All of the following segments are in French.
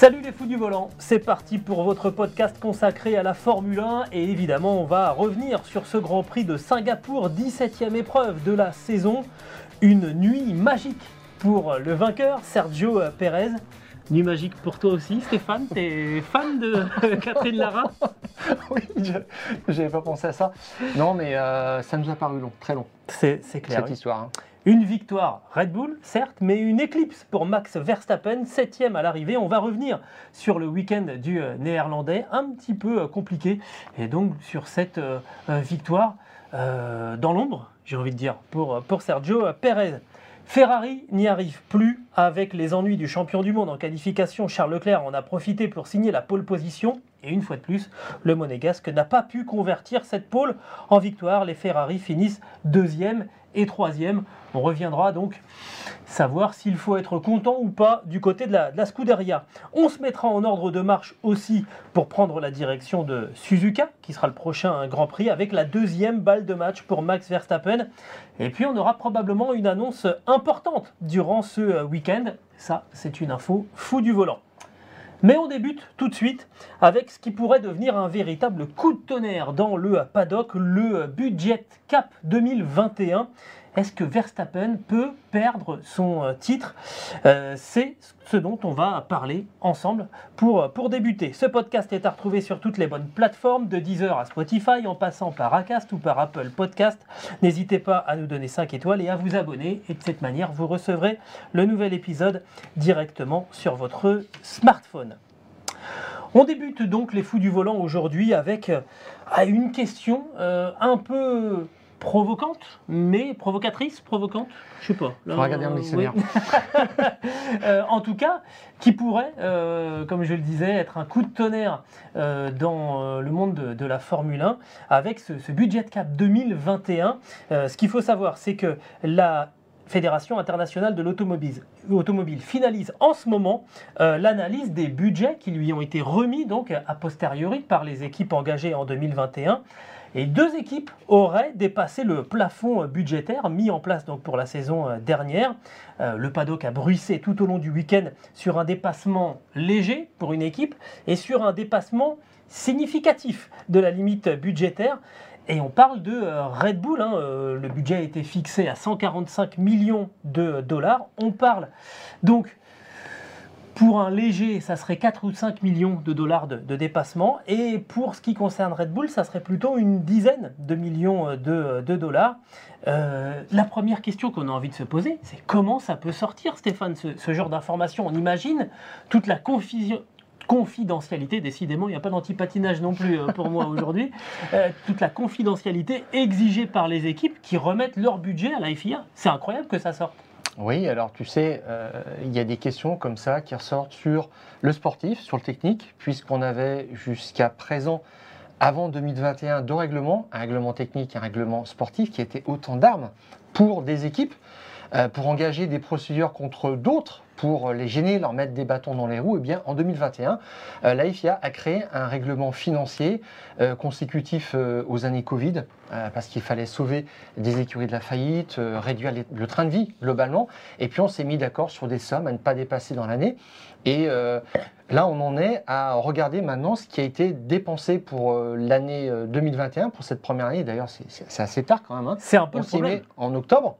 Salut les fous du volant, c'est parti pour votre podcast consacré à la Formule 1 et évidemment on va revenir sur ce Grand Prix de Singapour, 17e épreuve de la saison, une nuit magique pour le vainqueur Sergio Perez. Nuit magique pour toi aussi Stéphane, t'es fan de Catherine Lara? Oui, je n'avais pas pensé à ça. Non, mais euh, ça nous a paru long, très long, C'est c'est clair. cette oui. histoire. hein. Une victoire Red Bull, certes, mais une éclipse pour Max Verstappen, septième à l'arrivée. On va revenir sur le week-end du euh, néerlandais, un petit peu euh, compliqué, et donc sur cette euh, victoire dans l'ombre, j'ai envie de dire, pour, pour Sergio Perez. Ferrari n'y arrive plus avec les ennuis du champion du monde en qualification. Charles Leclerc en a profité pour signer la pole position. Et une fois de plus, le monégasque n'a pas pu convertir cette pole en victoire. Les Ferrari finissent deuxième et troisième. On reviendra donc savoir s'il faut être content ou pas du côté de la, de la Scuderia. On se mettra en ordre de marche aussi pour prendre la direction de Suzuka, qui sera le prochain Grand Prix, avec la deuxième balle de match pour Max Verstappen. Et puis on aura probablement une annonce importante durant ce euh, week-end. Ça, c'est une info fou du volant. Mais on débute tout de suite avec ce qui pourrait devenir un véritable coup de tonnerre dans le paddock, le budget cap 2021. Est-ce que Verstappen peut perdre son euh, titre? Euh, C'est ce dont on va parler ensemble pour, pour débuter. Ce podcast est à retrouver sur toutes les bonnes plateformes, de Deezer à Spotify, en passant par Acast ou par Apple Podcast. N'hésitez pas à nous donner 5 étoiles et à vous abonner. Et de cette manière, vous recevrez le nouvel épisode directement sur votre smartphone. On débute donc les fous du volant aujourd'hui avec euh, une question euh, un peu provocante, mais provocatrice, provocante, je sais pas. Là, Faut regarder euh, dictionnaire. oui. Euh, en tout cas, qui pourrait, euh, comme je le disais, être un coup de tonnerre euh, dans le monde de, de la Formule 1 avec ce, ce budget cap 2021. Euh, ce qu'il faut savoir, c'est que la Fédération internationale de l'automobile automobile finalise en ce moment euh, l'analyse des budgets qui lui ont été remis donc a posteriori par les équipes engagées en 2021. Et deux équipes auraient dépassé le plafond euh, budgétaire mis en place pour la saison euh, dernière. Euh, le paddock a bruissé tout au long du week-end sur un dépassement léger pour une équipe et sur un dépassement significatif de la limite budgétaire. Et on parle de Red Bull, hein, le budget a été fixé à 145 millions de dollars. On parle donc pour un léger, ça serait 4 ou 5 millions de dollars de, de dépassement. Et pour ce qui concerne Red Bull, ça serait plutôt une dizaine de millions de, de dollars. Euh, la première question qu'on a envie de se poser, c'est comment ça peut sortir, Stéphane, ce, ce genre d'information? On imagine toute la confusion, confidentialité, décidément, il n'y a pas d'antipatinage non plus euh, pour moi aujourd'hui, Euh, toute la confidentialité exigée par les équipes qui remettent leur budget à la FIA. C'est incroyable que ça sorte. Oui, alors tu sais, euh, il y a des questions comme ça qui ressortent sur le sportif, sur le technique, puisqu'on avait jusqu'à présent, avant 2021, deux règlements, un règlement technique et un règlement sportif, qui étaient autant d'armes pour des équipes, pour engager des procédures contre d'autres, pour les gêner, leur mettre des bâtons dans les roues. Et bien, en 2021, euh, la FIA a créé un règlement financier euh, consécutif euh, aux années Covid, euh, parce qu'il fallait sauver des écuries de la faillite, euh, réduire les- le train de vie globalement. Et puis on s'est mis d'accord sur des sommes à ne pas dépasser dans l'année. Et euh, là, on en est à regarder maintenant ce qui a été dépensé pour euh, l'année euh, 2021, pour cette première année. D'ailleurs, c'est- assez tard quand même. hein. C'est un peu On le problème. en octobre.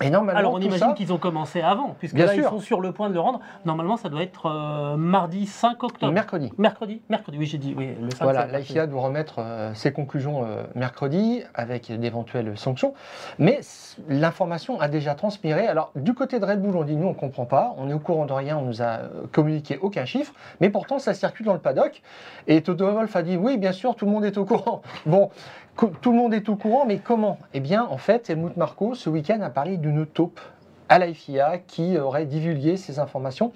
Et normalement, Alors on imagine qu'ils ont commencé avant, puisque Bien là ils sont sur le point de le rendre. Normalement ça doit être euh, mardi 5 octobre. mercredi. Mercredi, mercredi, oui j'ai dit, oui, le 5 Voilà, c'est la mercredi. FIA doit remettre euh, ses conclusions euh, mercredi avec d'éventuelles sanctions. Mais l'information a déjà transpiré. Alors, du côté de Red Bull, on dit nous, on ne comprend pas. On est au courant de rien, on nous a communiqué aucun chiffre. Mais pourtant, ça circule dans le paddock. Et Toto Wolff a dit oui, bien sûr, tout le monde est au courant. Bon, tout le monde est au courant, mais comment? Eh bien, en fait, Helmut Marko, ce week-end, a parlé d'une taupe à la FIA qui aurait divulgué ces informations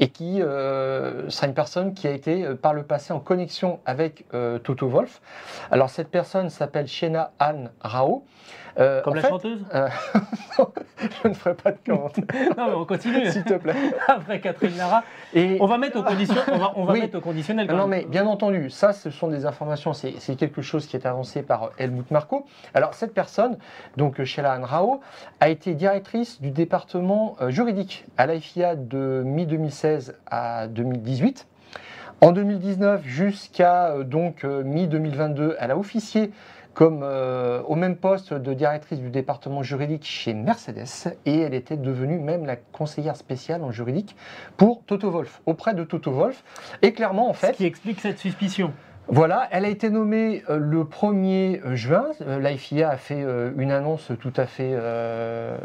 et qui euh, sera une personne qui a été euh, par le passé en connexion avec euh, Toto Wolf. Alors cette personne s'appelle Shena Anne Rao. Euh, Comme la chanteuse euh, Je ne ferai pas de commentaire. non, mais on continue. S'il te plaît. Après Catherine Lara. Et on va mettre au, condition, on va, on va Oui. mettre au conditionnel. quand non, même. mais bien entendu, ça, ce sont des informations, c'est quelque chose qui est avancé par Helmut Marko. Alors, cette personne, donc Sheila Ann Rao, a été directrice du département juridique à l'IFIA de mi-2016 à 2018. En 2019 jusqu'à euh, donc euh, mi-2022, elle a officié comme euh, au même poste de directrice du département juridique chez Mercedes et elle était devenue même la conseillère spéciale en juridique pour Toto Wolff, auprès de Toto Wolff. Et clairement, en Ce fait, qui explique cette suspicion. Voilà, elle a été nommée euh, le 1er juin. Euh, La FIA a fait euh, une annonce tout à fait, euh,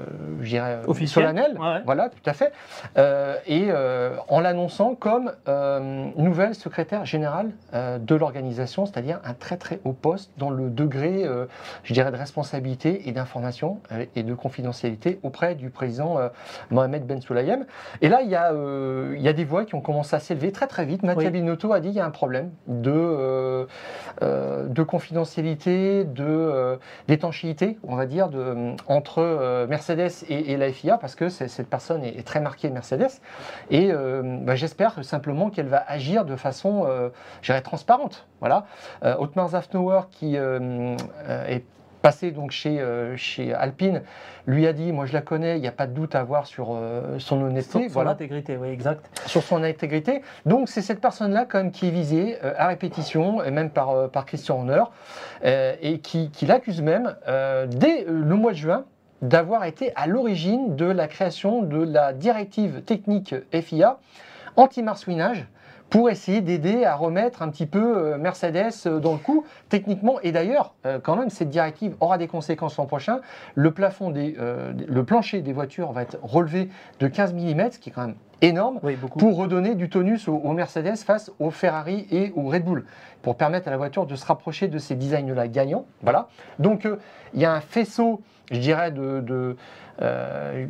je dirais, euh, solennelle. Ouais. Voilà, tout à fait. Euh, et euh, en l'annonçant comme euh, nouvelle secrétaire générale euh, de l'organisation, c'est-à-dire un très très haut poste dans le degré, euh, je dirais, de responsabilité et d'information euh, et de confidentialité auprès du président euh, Mohamed Ben Sulayem. Et là, il y, a, euh, il y a des voix qui ont commencé à s'élever très très vite. Mattia Oui. Binotto a dit qu'il y a un problème de, euh, euh, de confidentialité, de, euh, d'étanchéité, on va dire, entre euh, Mercedes et, la FIA, parce que cette personne est, très marquée Mercedes. Et euh, bah, j'espère simplement qu'elle va agir de façon, euh, transparente. Voilà. Euh, Otmar Zafnauer, qui euh, euh, est passé donc chez, euh, chez Alpine, lui a dit, moi je la connais, il n'y a pas de doute à avoir sur euh, son honnêteté. Son, son intégrité, oui, exact. sur son intégrité. Donc c'est cette personne-là quand même qui est visée euh, à répétition, et même par, par Christian Horner, et qui, qui l'accuse même dès le mois de juin d'avoir été à l'origine de la création de la directive technique FIA anti-marsouinage pour essayer d'aider à remettre un petit peu euh, Mercedes euh, dans le coup, techniquement. Et d'ailleurs, euh, quand même, cette directive aura des conséquences l'an prochain. Le plafond des, euh, le plancher des voitures va être relevé de 15 mm, ce qui est quand même énorme Oui, pour redonner du tonus aux, aux Mercedes face aux Ferrari et aux Red Bull, pour permettre à la voiture de se rapprocher de ces designs-là gagnants. Voilà. Donc euh, il y a un faisceau, je dirais, de, de, euh,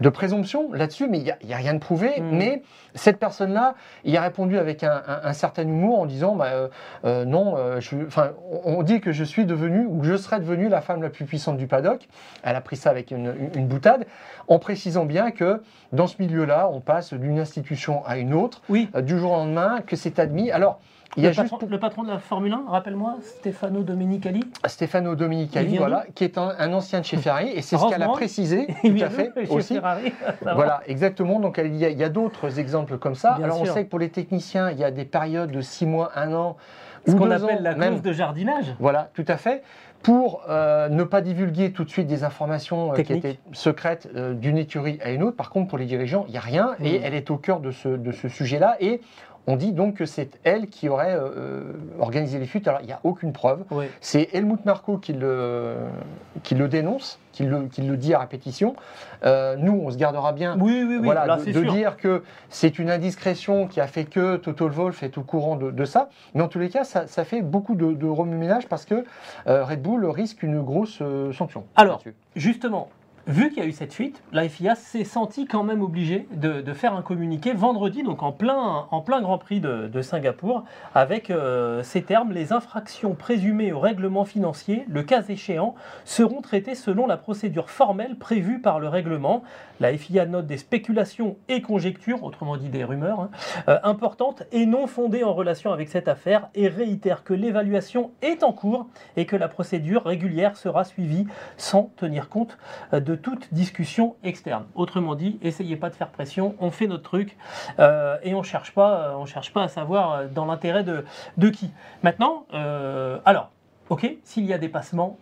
de présomption là-dessus, mais il n'y a, rien de prouvé. Mm. Mais cette personne-là, il a répondu avec un, un- un certain humour en disant bah, euh, euh, non, euh, je- enfin, on dit que je suis devenu ou que je serais devenu la femme la plus puissante du paddock. Elle a pris ça avec une, une- une boutade, en précisant bien que dans ce milieu-là, on passe d'une institution à une autre, Oui. euh, du jour au lendemain, que c'est admis. Alors, il y Le a juste patron, le patron de la Formule 1, rappelle-moi, Stefano Domenicali. Stefano Il Domenicali, voilà, qui est un, un ancien de chez Ferrari, et c'est ce qu'elle a précisé, tout à fait, aussi. Ferrari. Voilà, exactement. Donc il y a, d'autres exemples comme ça. Bien Alors sûr. on sait que pour les techniciens, il y a des périodes de 6 mois, 1 an, Ce qu'on appelle ans, la clause de jardinage. Voilà, tout à fait. Pour euh, ne pas divulguer tout de suite des informations euh, qui étaient secrètes euh, d'une écurie à une autre. Par contre, pour les dirigeants, il n'y a rien et Mm. elle est au cœur de ce, de ce sujet-là. Et on dit donc que c'est elle qui aurait euh, euh, organisé les fuites. Alors, il n'y a aucune preuve. Oui. C'est Helmut Marko qui le, qui le dénonce, qui le, qui le dit à répétition. Euh, nous, on se gardera bien Oui, oui, oui. voilà, là, de, dire que c'est une indiscrétion qui a fait que Toto Wolff est au courant de, de ça. Mais en tous les cas, ça, ça fait beaucoup de, de remue-ménage parce que euh, Red Bull risque une grosse sanction. Alors. Justement, vu qu'il y a eu cette fuite, la FIA s'est sentie quand même obligée de, faire un communiqué vendredi, donc en plein, en plein Grand Prix de, de Singapour, avec euh, ces termes les infractions présumées au règlement financier, le cas échéant, seront traitées selon la procédure formelle prévue par le règlement. La FIA note des spéculations et conjectures, autrement dit des rumeurs, hein, euh, importantes et non fondées en relation avec cette affaire et réitère que l'évaluation est en cours et que la procédure régulière sera suivie sans tenir compte euh, de toute discussion externe. Autrement dit, essayez pas de faire pression, on fait notre truc euh, et on cherche pas, euh, on cherche pas à savoir euh, dans l'intérêt de, de qui. Maintenant, alors, ok, s'il y a dépassement,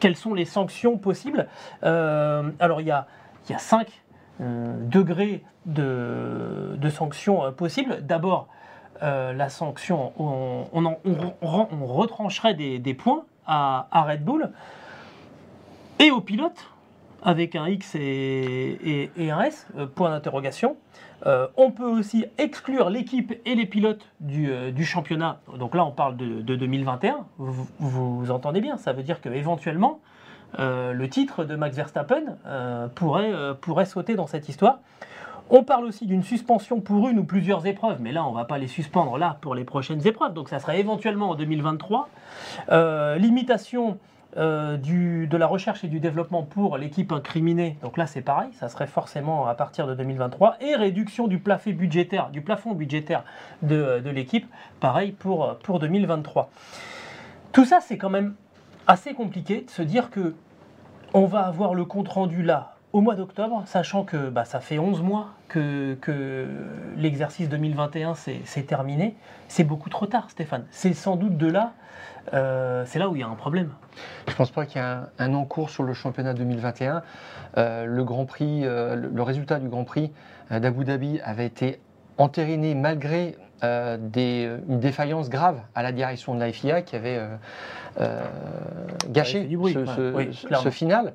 quelles sont les sanctions possibles? Alors, il y a, y a cinq degrés de, de sanctions possibles. D'abord, la sanction, on- on- on retrancherait des, des points à, à Red Bull et aux pilotes avec un X et, un S, euh, point d'interrogation. Euh, on peut aussi exclure l'équipe et les pilotes du, euh, championnat. Donc là, on parle de, de 2021. Vous, vous entendez bien, ça veut dire qu'éventuellement, le titre de Max Verstappen pourrait, pourrait sauter dans cette histoire. On parle aussi d'une suspension pour une ou plusieurs épreuves, mais là, on ne va pas les suspendre là pour les prochaines épreuves, donc ça serait éventuellement en 2023. limitation euh, de la recherche et du développement pour l'équipe incriminée, donc là c'est pareil, ça serait forcément à partir de 2023, et réduction du plafond budgétaire, du plafond budgétaire de, l'équipe, pareil pour, pour 2023. Tout ça c'est quand même assez compliqué de se dire que on va avoir le compte rendu là au mois d'octobre, sachant que bah, ça fait 11 mois que, que l'exercice 2021 s'est terminé. C'est beaucoup trop tard, Stéphane. C'est sans doute de là euh, c'est là où il y a un problème. Je ne pense pas qu'il y ait un, encours sur le championnat 2021. Euh, le Grand Prix, euh, le, résultat du Grand Prix d'Abu Dhabi avait été entériné malgré une défaillance grave à la direction de la FIA qui avait gâché ce, final.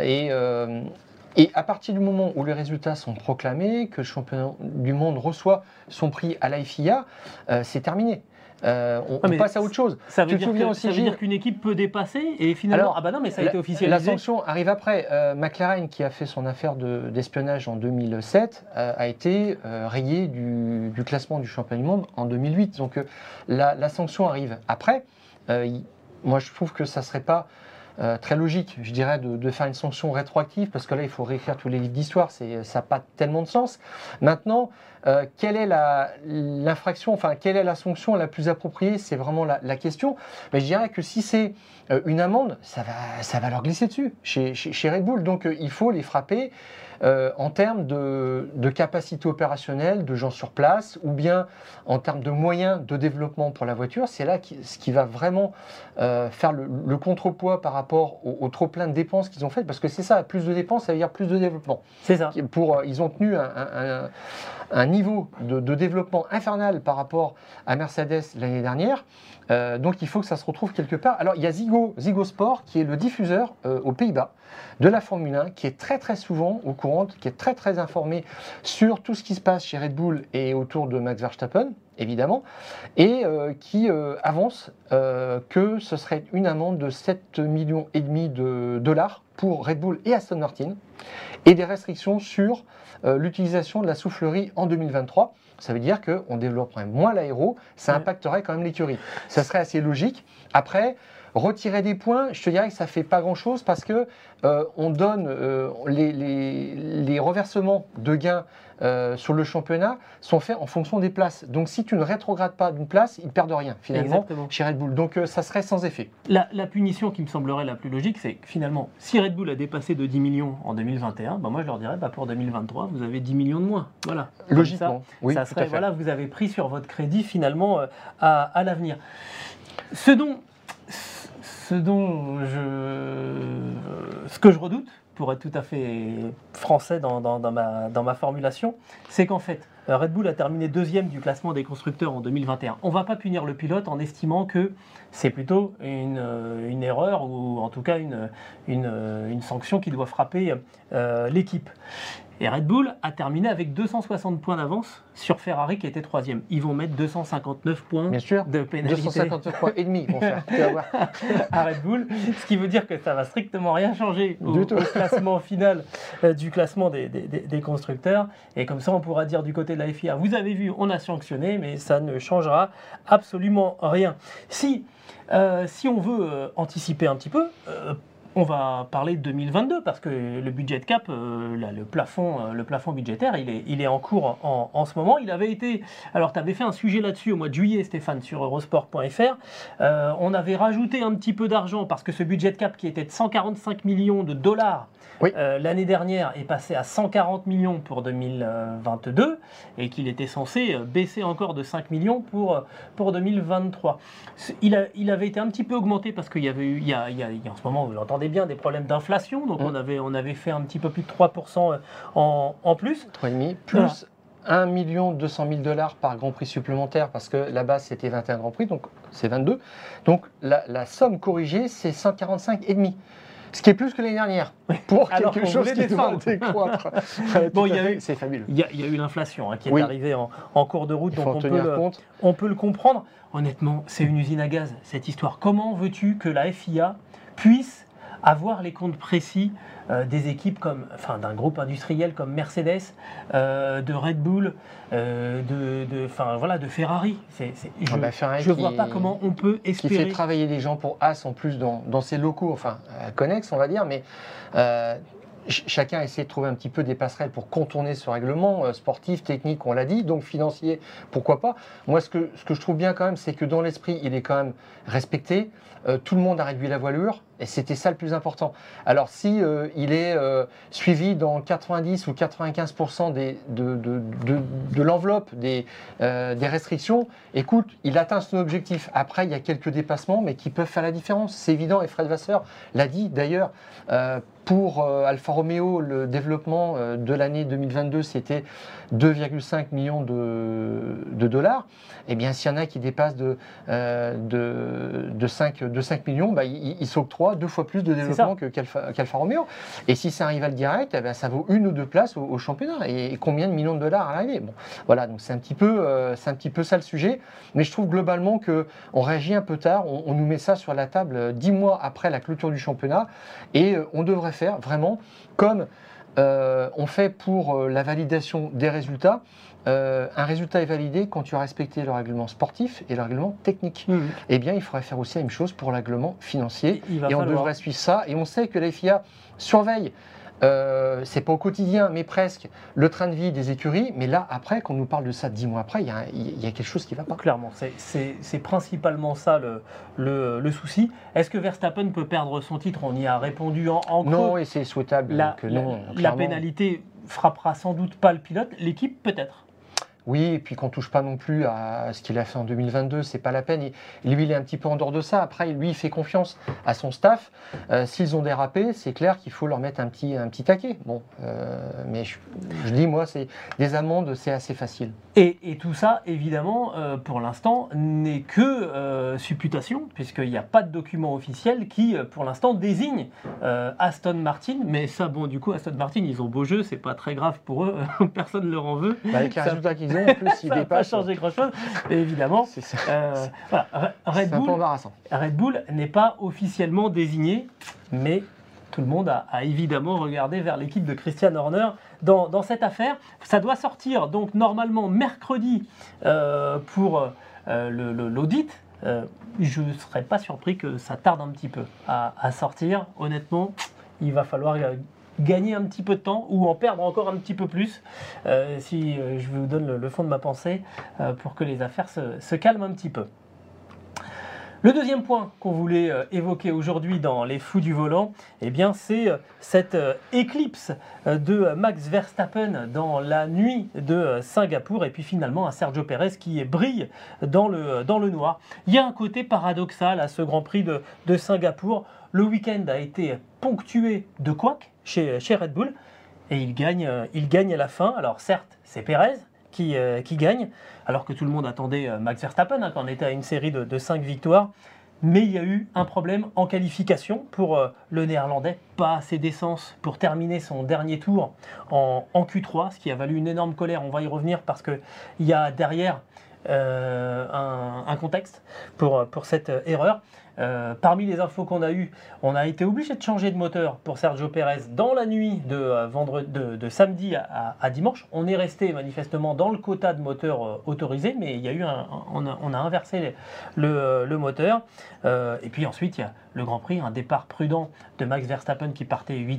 Et, et à partir du moment où les résultats sont proclamés, que le championnat du monde reçoit son prix à la FIA, c'est terminé. Euh, on, passe à autre chose. Ça veut dire aussi, ça veut dire qu'une équipe peut dépasser et finalement ah bah non mais ça a été officialisé. La sanction arrive après. Euh, McLaren qui a fait son affaire d'espionnage en 2007 euh, a été rayé du, classement du championnat du monde en 2008. Donc la, sanction arrive après. moi je trouve que ça serait pas très logique, je dirais, de, faire une sanction rétroactive, parce que là, il faut réécrire tous les livres d'histoire, ça n'a pas tellement de sens. Maintenant, euh, quelle est l'infraction, enfin, quelle est la sanction la plus appropriée? C'est vraiment la, question. Mais je dirais que si c'est euh, une amende, ça va, ça va leur glisser dessus chez, chez, Red Bull. Donc, euh, il faut les frapper. En termes de, capacité opérationnelle, de gens sur place, ou bien en termes de moyens de développement pour la voiture, c'est là ce qui va vraiment faire le, contrepoids par rapport au, trop plein de dépenses qu'ils ont faites, parce que c'est ça, plus de dépenses, ça veut dire plus de développement. C'est ça. Pour, ils ont tenu un un niveau de, développement infernal par rapport à Mercedes l'année dernière. Euh, donc il faut que ça se retrouve quelque part. Alors il y a Zigo, Zigo Sport qui est le diffuseur euh, aux Pays-Bas de la Formule 1, qui est très très souvent au courant, qui est très très informé sur tout ce qui se passe chez Red Bull et autour de Max Verstappen, évidemment, et euh, qui avance que ce serait une amende de 7 millions et demi de dollars pour Red Bull et Aston Martin, et des restrictions sur euh, l'utilisation de la soufflerie en 2023. Ça veut dire qu'on développerait moins l'aéro, ça impacterait quand même l'écurie. Ça serait assez logique. Après, Retirer des points, je te dirais que ça fait pas grand-chose parce que euh, on donne euh, les, reversements de gains euh, sur le championnat sont faits en fonction des places. Donc si tu ne rétrogrades pas d'une place, ils perdent rien finalement chez Red Bull. Donc ça serait sans effet. La, punition qui me semblerait la plus logique, c'est que finalement, si Red Bull a dépassé de 10 millions en 2021, bah moi je leur dirais bah pour 2023, vous avez 10 millions de moins. Voilà. Logiquement. oui, ça serait, voilà, vous avez pris sur votre crédit finalement à, à l'avenir. Ce dont ce dont je, que je redoute, pour être tout à fait français dans, ma, formulation, c'est qu'en fait, Red Bull a terminé deuxième du classement des constructeurs en 2021. On ne va pas punir le pilote en estimant que c'est plutôt une, une, erreur ou en tout cas une, une sanction qui doit frapper euh, l'équipe. Et Red Bull a terminé avec 260 points d'avance sur Ferrari qui était troisième. Ils vont mettre 259 points Bien sûr, de pénalité. 259 points et demi à Red Bull, ce qui veut dire que ça va strictement rien changer au, classement final euh, du classement des, des, constructeurs. Et comme ça, on pourra dire du côté de la FIA, vous avez vu, on a sanctionné, mais ça ne changera absolument rien. Si, euh, si on veut euh, anticiper un petit peu, on va parler de 2022 parce que le budget cap, euh, le, plafond, euh, le plafond budgétaire, il est, il est en cours en, ce moment. Il avait été. Alors, tu avais fait un sujet là-dessus au mois de juillet, Stéphane, sur eurosport.fr. Euh, on avait rajouté un petit peu d'argent parce que ce budget cap qui était de 145 millions de dollars l'année dernière est passé à 140 millions pour 2022 et qu'il était censé baisser encore de 5 millions pour, pour 2023. Il, a, il avait été un petit peu augmenté parce qu'il y avait eu, il y a, en ce moment, vous l'entendez bien, des problèmes d'inflation. Donc mm. on, avait, on avait fait un petit peu plus de 3% en, en plus. 3,5 plus. 1 million 200 000 dollars par Grand Prix supplémentaire parce que la base c'était 21 Grand Prix, donc c'est 22. Donc la, la somme corrigée c'est 145,5. Ce qui est plus que l'année dernière. Pour quelque chose qui doit décroître. bon, c'est fabuleux. Il y, a, eu l'inflation hein, qui est arrivée en, cours de route, donc on peut, le, on peut, le, comprendre. Honnêtement, c'est une usine à gaz, cette histoire. Comment veux-tu que la FIA puisse avoir les comptes précis euh, des équipes comme, enfin, d'un groupe industriel comme Mercedes, euh, de Red Bull, euh, de, voilà, de Ferrari. C'est, c'est- je Ah ne bah, Ferrari vois pas comment on peut qui fait espérer. travailler des gens pour As en plus dans, dans ses locaux, enfin à Connex on va dire, mais ch- chacun essaie de trouver un petit peu des passerelles pour contourner ce règlement sportif, technique, on l'a dit, donc financier, pourquoi pas. Moi ce que, ce que je trouve bien quand même, c'est que dans l'esprit, il est quand même respecté. Euh, tout le monde a réduit la voilure et c'était ça le plus important. Alors si euh, il est euh, suivi dans 90 ou 95% des, de, l'enveloppe des, des restrictions, écoute, il atteint son objectif. Après, il y a quelques dépassements, mais qui peuvent faire la différence. C'est évident, et Fred Vasseur l'a dit d'ailleurs. Euh, pour euh, Alfa Romeo, le développement euh, de l'année 2022, c'était 2,5 millions de, de dollars. Eh bien, s'il y en a qui dépassent de, euh, de, de 5, de 5 millions, bah, ils il s'octroient deux fois plus de développement qu'Alfa qu'Alfa Romeo. Et si c'est un rival direct, eh ça vaut une ou deux places au, au championnat. Et, et combien de millions de dollars à l'arrivée? Bon, Voilà, donc c'est un, petit peu, euh, un petit peu ça le sujet. Mais je trouve globalement qu'on réagit un peu tard. On, on nous met ça sur la table euh, dix mois après la clôture du championnat. Et euh, on devrait faire vraiment comme euh, on fait pour euh, la validation des résultats. Euh, un résultat est validé quand tu as respecté le règlement sportif et le règlement technique. Mhm. Eh bien, il faudrait faire aussi la même chose pour le règlement financier. Il Et on falloir. devrait suivre ça. Et on sait que la FIA surveille, euh, c'est pas au quotidien, mais presque, le train de vie des écuries. Mais là, après, quand on nous parle de ça dix mois après, il y, a y quelque chose qui va pas. Clairement, c'est- principalement ça le, le, le souci. Est-ce que Verstappen peut perdre son titre? On y a répondu en, en creux. Non, et c'est souhaitable La, que non. la- pénalité frappera sans doute pas le pilote, l'équipe peut-être. Oui, et puis qu'on touche pas non plus à ce qu'il a fait en 2022, c'est pas la peine. Et lui, il est un petit peu en dehors de ça. Après, lui, il fait confiance à son staff. Euh, S'ils ont dérapé, c'est clair qu'il faut leur mettre un petit, un petit taquet. Bon, euh, mais je, je dis, moi, c'est des amendes, c'est assez facile. Et, et tout ça, évidemment, euh, pour l'instant, n'est que supputation, puisqu'il n'y a pas de document officiel qui, pour l'instant, désigne Aston Martin. Mais ça, bon, du coup, Aston Martin, ils ont beau jeu, c'est pas très grave pour eux, personne ne leur en veut. Bah, avec les Ça- résultats qu'ils ont, en plus, pas changé grand-chose, évidemment. C'est ça. euh, voilà, Re- Red Bull, embarrassant. Red Bull n'est pas officiellement désigné, mais tout le monde a, a évidemment regardé vers l'équipe de Christian Horner dans, dans cette affaire. Ça doit sortir donc normalement mercredi euh, pour euh, l'audit. Euh, je ne serais pas surpris que ça tarde un petit peu à, à sortir. Honnêtement, il va falloir gagner un petit peu de temps ou en perdre encore un petit peu plus euh, si euh, je vous donne le, fond de ma pensée euh, pour que les affaires se, calment un petit peu. Le deuxième point qu'on voulait évoquer aujourd'hui dans les fous du volant, eh bien, c'est cette éclipse de Max Verstappen dans la nuit de Singapour et puis finalement un Sergio Perez qui brille dans le, dans le noir. Il y a un côté paradoxal à ce Grand Prix de, de Singapour. Le week-end a été ponctué de couacs chez, Red Bull et il gagne, euh, il gagne à la fin. Alors certes, c'est Perez qui, euh, qui gagne, alors que tout le monde attendait euh, Max Verstappen, hein, quand on était à une série de, de 5 victoires. Mais il y a eu un problème en qualification pour le néerlandais. Pas assez d'essence pour terminer son dernier tour en, en Q3, ce qui a valu une énorme colère. On va y revenir parce qu'il y a derrière un, contexte pour, pour cette erreur. Euh, parmi les infos qu'on a eues, on a été obligé de changer de moteur pour Sergio Pérez dans la nuit de, euh, vendredi, samedi à, dimanche. On est resté manifestement dans le quota de moteur euh, autorisé, mais il y a eu on, a, inversé le, moteur. Et puis ensuite, il y a le Grand Prix, un départ prudent de Max Verstappen qui partait 8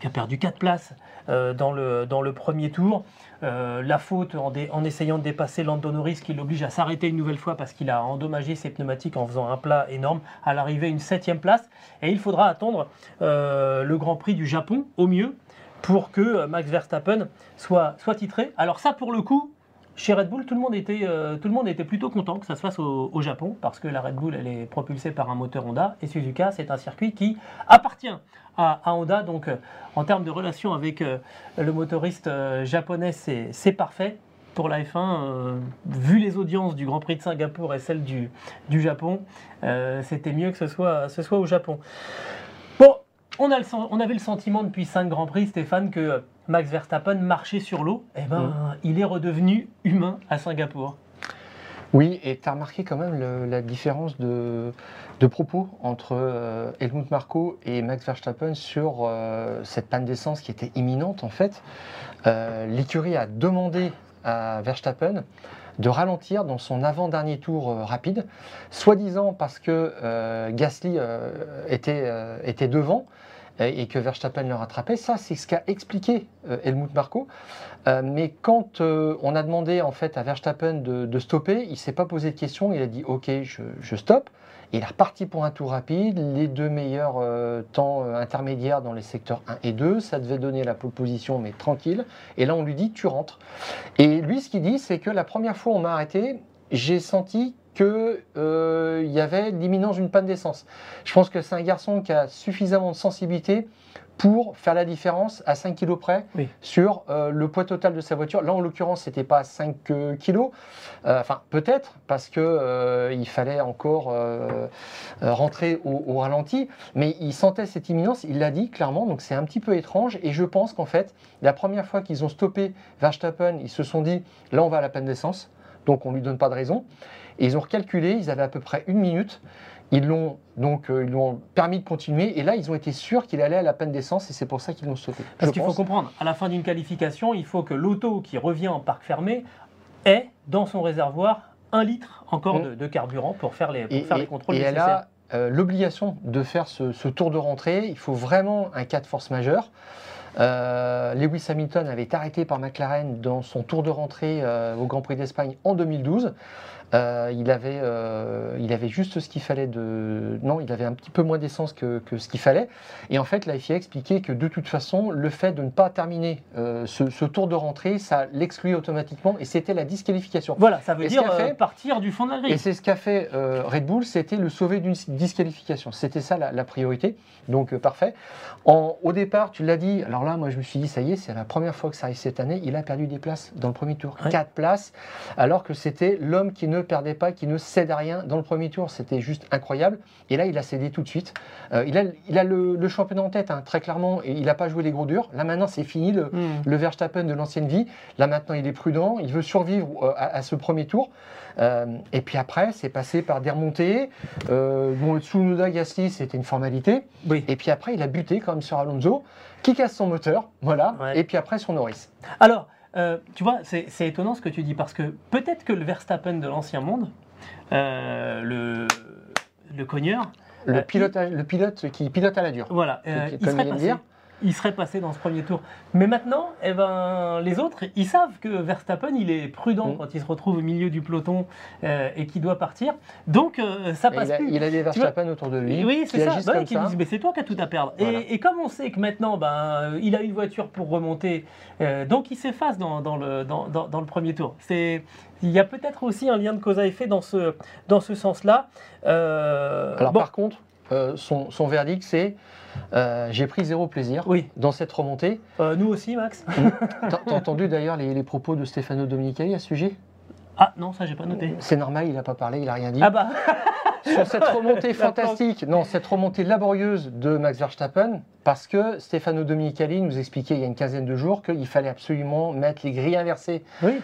qui a perdu 4 places dans, le, premier tour. La faute en essayant de dépasser Lando Norris qui l'oblige à s'arrêter une nouvelle fois parce qu'il a endommagé ses pneumatiques en faisant un plat énorme. À l'arrivée, une septième place. Et il faudra attendre euh, le Grand Prix du Japon au mieux pour que euh, Max Verstappen soit, titré. Alors ça, pour le coup, chez Red Bull, tout le monde était, euh, plutôt content que ça se fasse au, Japon parce que la Red Bull, elle est propulsée par un moteur Honda et Suzuka, c'est un circuit qui appartient à, Honda. Donc, en termes de relation avec le motoriste japonais, c'est parfait. Pour la F1, euh, vu les audiences du Grand Prix de Singapour et celles du, du Japon, euh, c'était mieux que ce soit, ce soit au Japon. Bon, on, a le, on avait le sentiment depuis 5 Grands Prix, Stéphane, que Max Verstappen marchait sur l'eau. Eh ben, Mm. il est redevenu humain à Singapour. Oui, et tu as remarqué quand même le- la différence de, de propos entre euh, Helmut Marko et Max Verstappen sur euh, cette panne d'essence qui était imminente en fait. Euh, L'écurie a demandé à Verstappen de ralentir dans son avant-dernier tour euh, rapide, soi-disant parce que euh, Gasly euh, était, devant et que Verstappen le rattrapait. Ça, c'est ce qu'a expliqué Helmut Marko. Mais quand on a demandé en fait à Verstappen de, stopper, il s'est pas posé de questions. Il a dit OK, je stoppe. Il est reparti pour un tour rapide. Les deux meilleurs euh, temps euh, intermédiaires dans les secteurs 1 et 2, ça devait donner la position, mais tranquille. Et là, on lui dit tu rentres. Et lui, ce qu'il dit, c'est que la première fois on m'a arrêté, j'ai senti qu'il y avait l'imminence d'une panne d'essence. Je pense que c'est un garçon qui a suffisamment de sensibilité pour faire la différence à 5 kg près Oui. sur euh, le poids total de sa voiture. Là, en l'occurrence, c'était pas 5 kg. enfin, peut-être, parce que euh, il fallait encore euh, euh, rentrer au, au ralenti, mais il sentait cette imminence, il l'a dit clairement, donc c'est un petit peu étrange. Et je pense qu'en fait, la première fois qu'ils ont stoppé Verstappen, ils se sont dit, là, on va à la panne d'essence, donc on lui donne pas de raison. Et ils ont recalculé, ils avaient à peu près une minute. Ils l'ont donc euh, ils permis de continuer et là ils ont été sûrs qu'il allait à la panne d'essence et c'est pour ça qu'ils l'ont stoppé. Parce qu'il faut comprendre, à la fin d'une qualification, il faut que l'auto qui revient en parc fermé ait dans son réservoir un litre encore Mm. de, de carburant pour faire les, pour Et, faire les et- contrôles et elle nécessaires. a euh, l'obligation de faire ce, ce tour de rentrée. Il faut vraiment un cas de force majeure. Euh, Lewis Hamilton avait été arrêté par McLaren dans son tour de rentrée euh, au Grand Prix d'Espagne en 2012. Euh, il, avait, euh, il avait juste ce qu'il fallait de. Non, il avait un petit peu moins d'essence que, que ce qu'il fallait. Et en fait, la FIA a expliqué que de toute façon, le fait de ne pas terminer euh, ce, ce tour de rentrée, ça l'excluait automatiquement et c'était la disqualification. Voilà, ça veut Et dire fait- partir du fond de la grille. Et c'est ce qu'a fait Red Bull, c'était le sauver d'une disqualification. C'était ça la, la priorité. Donc parfait. En- au départ, tu l'as dit, alors là, moi je me suis dit, ça y est, c'est la première fois que ça arrive cette année. Il a perdu des places dans le premier tour. Ouais. Quatre places, alors que c'était l'homme qui ne perdait pas, qui ne cède à rien dans le premier tour. C'était juste incroyable. Et là, il a cédé tout de suite. Euh, il a, il a le, le championnat en tête, hein, très clairement, et il n'a pas joué les gros durs. Là maintenant, c'est fini. Le, Hmm. le Verstappen de l'ancienne vie. Là maintenant, il est prudent, il veut survivre euh, à, à ce premier tour. Euh, et puis après, c'est passé par des remontées. Bon, Tsunoda Gasly, c'était une formalité. Oui. Et puis après, il a buté quand même sur Alonso, qui casse son moteur. Voilà. Ouais. Et puis après, sur Norris. Alors, euh, tu vois, c'est étonnant ce que tu dis parce que peut-être que le Verstappen de l'ancien monde, euh, le, le cogneur, Le, Euh, pilote, à- le pilote qui pilote à la dure. voilà, euh, Comme il, serait passé, dire. Il serait passé dans ce premier tour. Mais maintenant, eh ben, les autres, ils savent que Verstappen, il est prudent Mm. quand il se retrouve au milieu du peloton euh, et qu'il doit partir. Donc, euh, ça passe il, a, plus. il a des Verstappen autour de lui Oui, c'est ça. Bah qui disent, mais c'est toi qui as tout à perdre. Et- Voilà. Et, comme on sait que maintenant, ben, euh, il a une voiture pour remonter, euh, donc il s'efface dans, dans le, dans, le premier tour. C'est, il y a peut-être aussi un lien de cause à effet dans ce, dans ce sens-là. Alors bon, par contre, euh, son, son verdict, c'est euh, j'ai pris zéro plaisir oui, dans cette remontée. euh, nous aussi, Max. T'as entendu d'ailleurs les, les propos de Stefano Domenicali à ce sujet? Ah non, ça j'ai pas noté. C'est normal, il n'a pas parlé, il n'a rien dit. Ah bah, Sur cette remontée fantastique, non, cette remontée laborieuse de Max Verstappen, parce que Stefano Domenicali nous expliquait il y a une quinzaine de jours qu'il fallait absolument mettre les grilles inversées oui.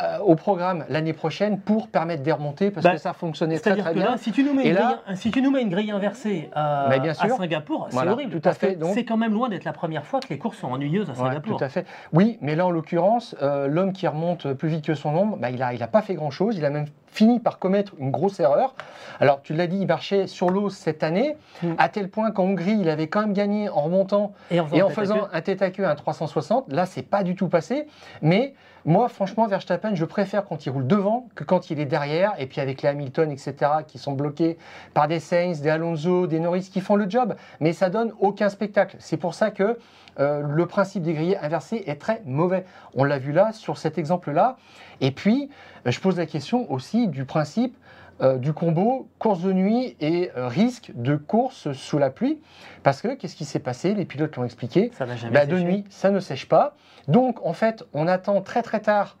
Euh, euh, au programme l'année prochaine pour permettre des remontées, parce Bah, que ça fonctionnait très très que bien. là, si tu nous mets, Et une, là- grille, si tu nous mets une grille inversée bien à. Singapour, c'est Voilà, horrible. tout à fait, c'est quand même loin d'être la première fois que les courses sont ennuyeuses à Ouais, Singapour. tout à fait. Oui, mais là en l'occurrence, euh, l'homme qui remonte plus vite que son ombre, bah, il n'a il a pas fait grand-chose. Il a même fini par commettre une grosse erreur. Alors tu l'as dit, il marchait sur l'eau cette année, Mm. à tel point qu'en Hongrie, il avait quand même gagné en remontant Et en faisant, et en un tête à queue à un 360. Là, c'est pas du tout passé. Mais moi, franchement, Verstappen, je préfère quand il roule devant que quand il est derrière. Et puis avec les Hamilton, etc., qui sont bloqués par des Sainz, des Alonso, des Norris qui font le job. Mais ça donne aucun spectacle. C'est pour ça que euh, le principe des grilles inversées est très mauvais. On l'a vu là, sur cet exemple-là. Et puis, euh, je pose la question aussi du principe euh, du combo course de nuit et euh, risque de course sous la pluie. Parce que qu'est-ce qui s'est passé? Les pilotes l'ont expliqué. Ça n'a jamais Bah, de nuit, ça ne sèche pas. Donc, en fait, on attend très très tard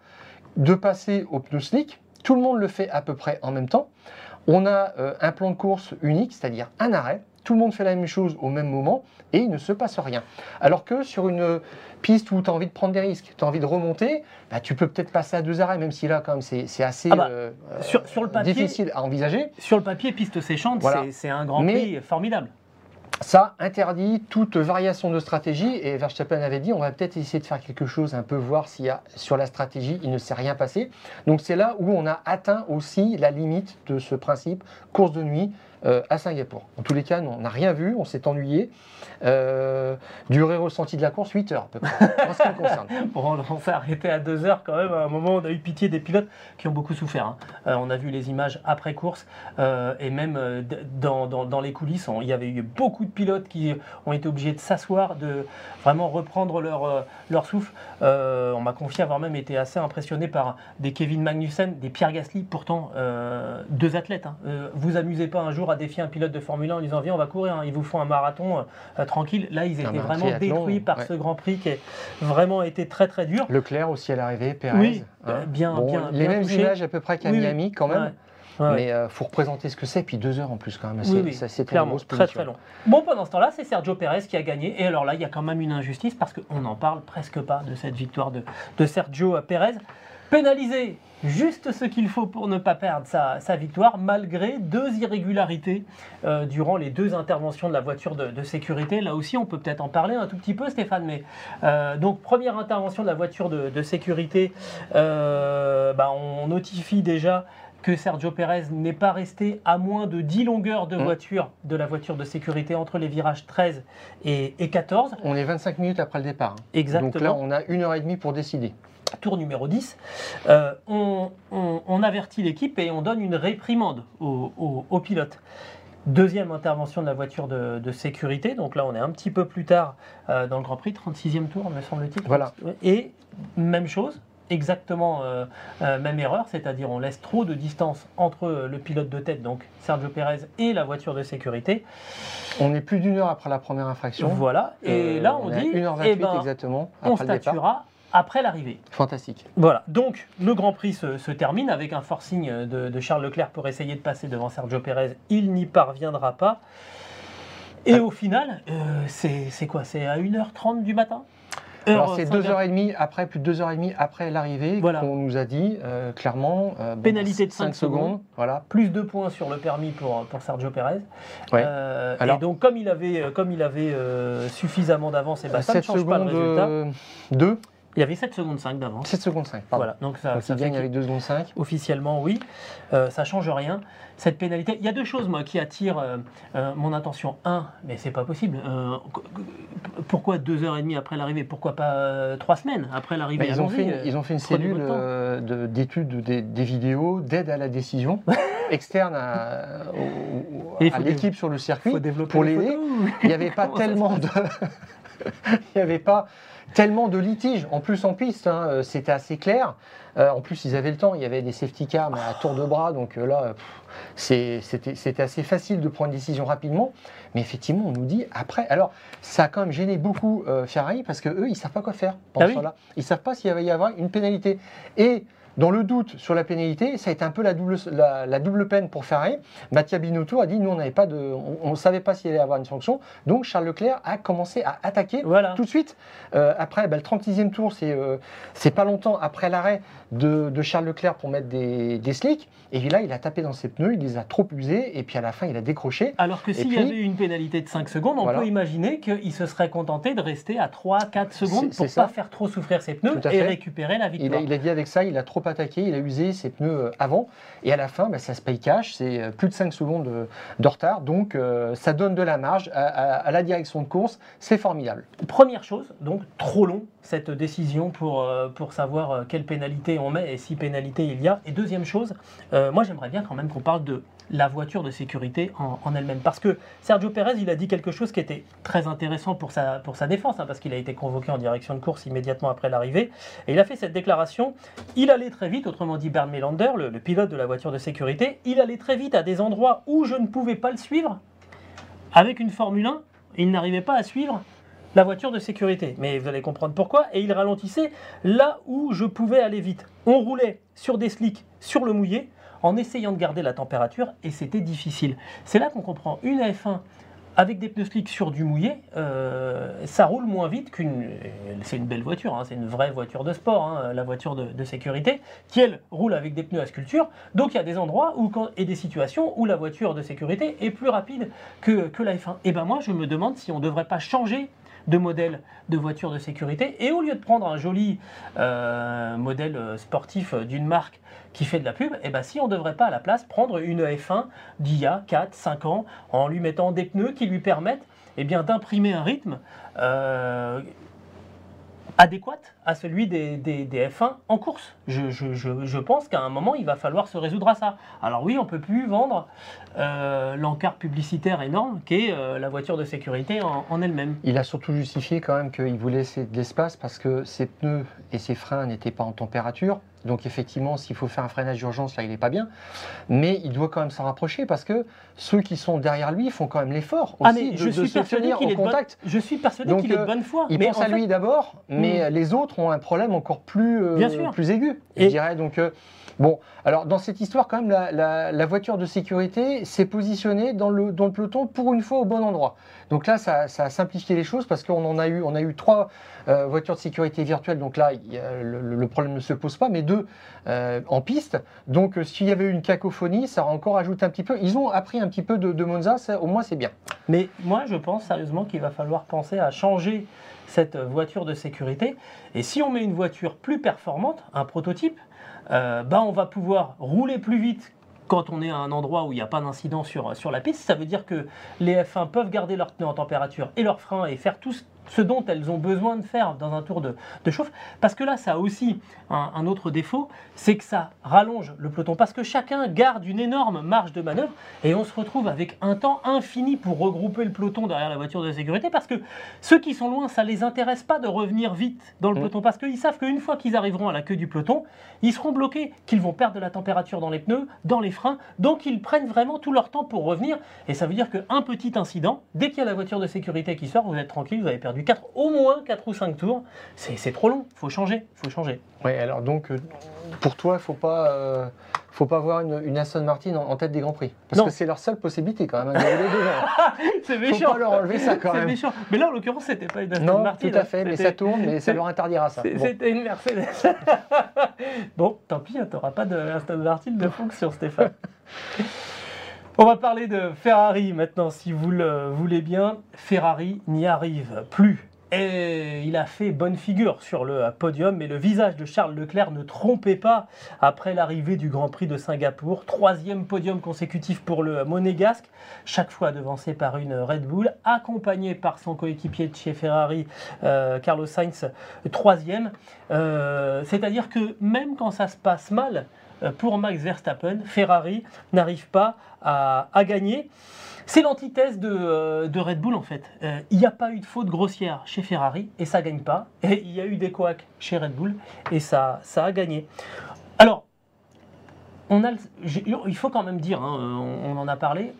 de passer au pneu slick. Tout le monde le fait à peu près en même temps. On a euh, un plan de course unique, c'est-à-dire un arrêt. Tout le monde fait la même chose au même moment et il ne se passe rien. Alors que sur une piste où tu as envie de prendre des risques, tu as envie de remonter, bah, tu peux peut-être passer à deux arrêts, même si là, quand même, c'est assez Ah bah, euh, sur- sur le papier- difficile à envisager. Sur le papier, piste séchante, Voilà. c'est- c'est un grand Mais- prix formidable. Ça interdit toute variation de stratégie et Verstappen avait dit on va peut-être essayer de faire quelque chose, un peu voir s'il y a sur la stratégie, il ne s'est rien passé. Donc c'est là où on a atteint aussi la limite de ce principe course de nuit euh, à Singapour. En tous les cas, on n'a rien vu, on s'est ennuyé. Euh, durée ressentie de la course, 8 heures à peu près, en on s'est arrêté à deux heures quand même. À un moment, on a eu pitié des pilotes qui ont beaucoup souffert. hein. Euh, on a vu les images après course euh, et même dans, dans- les coulisses, il y avait eu beaucoup de pilotes qui ont été obligés de s'asseoir, de vraiment reprendre leur, leur souffle. On m'a confié avoir même été assez impressionné par des Kevin Magnussen, des Pierre Gasly, pourtant deux athlètes. hein. Vous amusez pas un jour à défier un pilote de Formule 1 en disant viens on va courir, hein. ils vous font un marathon euh, tranquille. Là ils étaient vraiment triathlon, détruits par ouais. ce Grand Prix qui a vraiment été très très dur. Leclerc aussi à l'arrivée, Perez. Oui, euh, bien- Bon, bien- les bien mêmes touché. images à peu près qu'à Oui. Miami quand même. Ouais. Ouais, Mais il faut représenter ce que c'est, puis deux heures en plus quand même. Oui, C'est- oui, ça, clairement, très très long. Bon, pendant ce temps-là, c'est Sergio Pérez qui a gagné. Et alors là, il y a quand même une injustice parce qu'on n'en parle presque pas de cette victoire de, de Sergio Pérez. Pénalisé juste ce qu'il faut pour ne pas perdre sa, sa victoire, malgré deux irrégularités euh, durant les deux interventions de la voiture de, de sécurité. Là aussi, on peut peut-être en parler un tout petit peu, Stéphane. Mais euh, donc, première intervention de la voiture de, de sécurité, euh, bah, on notifie déjà que Sergio Pérez n'est pas resté à moins de 10 longueurs de Mm. voiture de la voiture de sécurité entre les virages 13 et, et 14. On est 25 minutes après le départ. hein. Exactement. Donc là, on a une heure et demie pour décider. Tour numéro 10. Euh, on, on- on avertit l'équipe et on donne une réprimande au, au- au pilote. Deuxième intervention de la voiture de, de sécurité. Donc là, on est un petit peu plus tard euh, dans le Grand Prix, 36e tour, me semble-t-il. Voilà. Et même chose, exactement euh, euh, même erreur, c'est-à-dire on laisse trop de distance entre le pilote de tête, donc Sergio Pérez, et la voiture de sécurité. On est plus d'une heure après la première infraction. Voilà. Et Euh, là, on, dit, 1h28 eh ben, exactement on après statuera après l'arrivée. Fantastique. Voilà, donc le Grand Prix se, se termine avec un forcing de, de Charles Leclerc pour essayer de passer devant Sergio Pérez. Il n'y parviendra pas. Et Ah. au final, euh, c'est quoi? C'est à 1h30 du matin? Alors c'est Singapour. deux heures et demie après, plus de deux heures et demie après l'arrivée Voilà. qu'on nous a dit euh, clairement. euh, bon, Pénalité de cinq 5 secondes. Voilà. Plus de points sur le permis pour, pour Sergio Pérez. Ouais. Euh, Alors- et donc, comme il avait, euh, comme il avait euh, suffisamment d'avance, et ben, ça ne 7 change pas le résultat. euh, 2, Il y avait 7 secondes 5 d'avance. 7 secondes 5. Pardon. Voilà, donc ça, Donc ça il gagne avec 2 secondes 5. Officiellement, oui. Euh, ça change rien. Cette pénalité, il y a deux choses, moi, qui attirent euh, euh, mon attention. Un, mais c'est pas possible. Euh, qu- qu- pourquoi deux heures et demie après l'arrivée? Pourquoi pas euh, trois semaines après l'arrivée? Bah, ils, ont fait une, ils ont fait une cellule d'études des, des vidéos d'aide à la décision externe à, à l'équipe sur le circuit pour l'aider. Il n'y avait pas tellement de. Il n'y avait pas tellement de litiges. En plus, en piste, hein, euh, c'était assez clair. Euh, en plus, ils avaient le temps. Il y avait des safety cars mais à tour de bras. Donc euh, là, c'était assez facile de prendre une décision rapidement. Mais effectivement, on nous dit après. Alors, ça a quand même gêné beaucoup euh, Ferrari parce que eux, ils savent pas quoi faire pendant Ah oui. ce temps-là. Ils savent pas s'il va y avoir une pénalité. Et dans le doute sur la pénalité, ça a été un peu la double, la, la double peine pour Ferrari. Mattia Binotto a dit nous, on n'avait pas de, on ne savait pas s'il allait y avoir une sanction. Donc Charles Leclerc a commencé à attaquer Voilà. tout de suite. Euh, après, bah, le 36e tour, c'est euh, c'est pas longtemps après l'arrêt de, de Charles Leclerc pour mettre des, des slicks. Et là, il a tapé dans ses pneus, il les a trop usés. Et puis à la fin, il a décroché. Alors que s'il y avait une pénalité de 5 secondes, on Voilà. peut imaginer qu'il se serait contenté de rester à 3-4 secondes pour c'est pas faire trop souffrir ses pneus et récupérer la Il victoire. a, il a dit avec ça, il a trop attaqué, il a usé ses pneus euh, avant. Et à la fin, bah, ça se paye cash. C'est euh, plus de 5 secondes de, de retard. Donc euh, ça donne de la marge à, à- à la direction de course. C'est formidable. Première chose, donc trop long cette décision pour, euh, pour savoir euh, quelle pénalité on et si pénalité il y a. Et deuxième chose, euh, moi j'aimerais bien quand même qu'on parle de la voiture de sécurité en, elle-même. Parce que Sergio Pérez, il a dit quelque chose qui était très intéressant pour sa, pour sa défense, hein, parce qu'il a été convoqué en direction de course immédiatement après l'arrivée. Et il a fait cette déclaration, il allait très vite, autrement dit Bernd Melander, le, le pilote de la voiture de sécurité, il allait très vite à des endroits où je ne pouvais pas le suivre. Avec une Formule 1, il n'arrivait pas à suivre la voiture de sécurité. Mais vous allez comprendre pourquoi. Et il ralentissait là où je pouvais aller vite. On roulait sur des slicks, sur le mouillé, en essayant de garder la température, et c'était difficile. C'est là qu'on comprend une F1 avec des pneus slick sur du mouillé, euh, ça roule moins vite qu'une. C'est une belle voiture, hein, c'est une vraie voiture de sport, hein, la voiture de, sécurité, qui elle roule avec des pneus à sculpture. Donc il y a des endroits où, et des situations où la voiture de sécurité est plus rapide que, que la F1. Et ben moi je me demande si on ne devrait pas changer de modèle de voiture de sécurité. Et au lieu de prendre un joli euh, modèle sportif d'une marque qui fait de la pub, eh ben si on ne devrait pas à la place prendre une F1 d'il y a 4, 5 ans en lui mettant des pneus qui lui permettent eh d'imprimer un rythme euh, adéquate à celui des, F1 en course. Je, pense qu'à un moment, il va falloir se résoudre à ça. Alors oui, on ne peut plus vendre euh, l'encart publicitaire énorme qu'est euh, la voiture de sécurité en, elle-même. Il a surtout justifié quand même qu'il voulait laisser de l'espace parce que ses pneus et ses freins n'étaient pas en température. Donc effectivement, s'il faut faire un freinage d'urgence, là, il n'est pas bien. Mais il doit quand même s'en rapprocher parce que ceux qui sont derrière lui font quand même l'effort ah, aussi je de, suis se tenir en contact. je suis persuadé qu'il est de euh, bonne foi. Il pense à lui d'abord, mais hmm. les autres ont un problème encore plus, euh, plus aigu, je dirais. Donc, euh, bon, alors dans cette histoire, quand même, la, voiture de sécurité s'est positionnée dans le, dans le peloton pour une fois au bon endroit. Donc là, ça, a simplifié les choses parce qu'on en a eu, on a eu trois euh, voitures de sécurité virtuelles. Donc là, le, problème ne se pose pas, mais deux en piste. Donc s'il y avait eu une cacophonie, ça aurait encore ajouté un petit peu. Ils ont appris un petit peu de, de Monza, ça, au moins c'est bien. Mais moi, je pense sérieusement qu'il va falloir penser à changer cette voiture de sécurité. Et si on met une voiture plus performante, un prototype, euh, bah on va pouvoir rouler plus vite quand on est à un endroit où il n'y a pas d'incident sur, la piste. Ça veut dire que les F1 peuvent garder leurs pneus en température et leurs freins et faire tout ce ce dont elles ont besoin de faire dans un tour de, chauffe. Parce que là, ça a aussi un, autre défaut, c'est que ça rallonge le peloton. Parce que chacun garde une énorme marge de manœuvre et on se retrouve avec un temps infini pour regrouper le peloton derrière la voiture de sécurité. Parce que ceux qui sont loin, ça ne les intéresse pas de revenir vite dans le mm. peloton. Parce qu'ils savent qu'une fois qu'ils arriveront à la queue du peloton, ils seront bloqués, qu'ils vont perdre de la température dans les pneus, dans les freins. Donc ils prennent vraiment tout leur temps pour revenir. Et ça veut dire qu'un petit incident, dès qu'il y a la voiture de sécurité qui sort, vous êtes tranquille, vous avez perdu du 4, au moins 4 ou 5 tours. C'est trop long, il faut changer, faut changer. Oui, alors donc, euh, pour toi, il ne faut pas... Euh, faut pas avoir une, Aston Martin en, tête des Grands Prix. Parce que c'est leur seule possibilité quand même. c'est méchant. Faut pas leur enlever ça quand même. méchant. Mais là, en l'occurrence, c'était pas une Aston Martin. Non, tout à fait, mais ça tourne, mais ça leur interdira ça. C'était une Mercedes. bon, tant pis, hein, tu n'auras pas de Aston Martin de fonction, Stéphane. On va parler de Ferrari maintenant, si vous le voulez bien. Ferrari n'y arrive plus. Et il a fait bonne figure sur le podium, mais le visage de Charles Leclerc ne trompait pas après l'arrivée du Grand Prix de Singapour. Troisième podium consécutif pour le Monégasque, chaque fois devancé par une Red Bull, accompagné par son coéquipier de chez Ferrari, euh, Carlos Sainz, troisième. Euh, c'est-à-dire que même quand ça se passe mal, pour Max Verstappen, Ferrari n'arrive pas à, gagner. C'est l'antithèse de, euh, Red Bull en fait. Euh, il n'y a pas eu de faute grossière chez Ferrari et ça gagne pas. Et il y a eu des couacs chez Red Bull et ça, a gagné. Alors, il faut quand même dire, hein, on, en a parlé,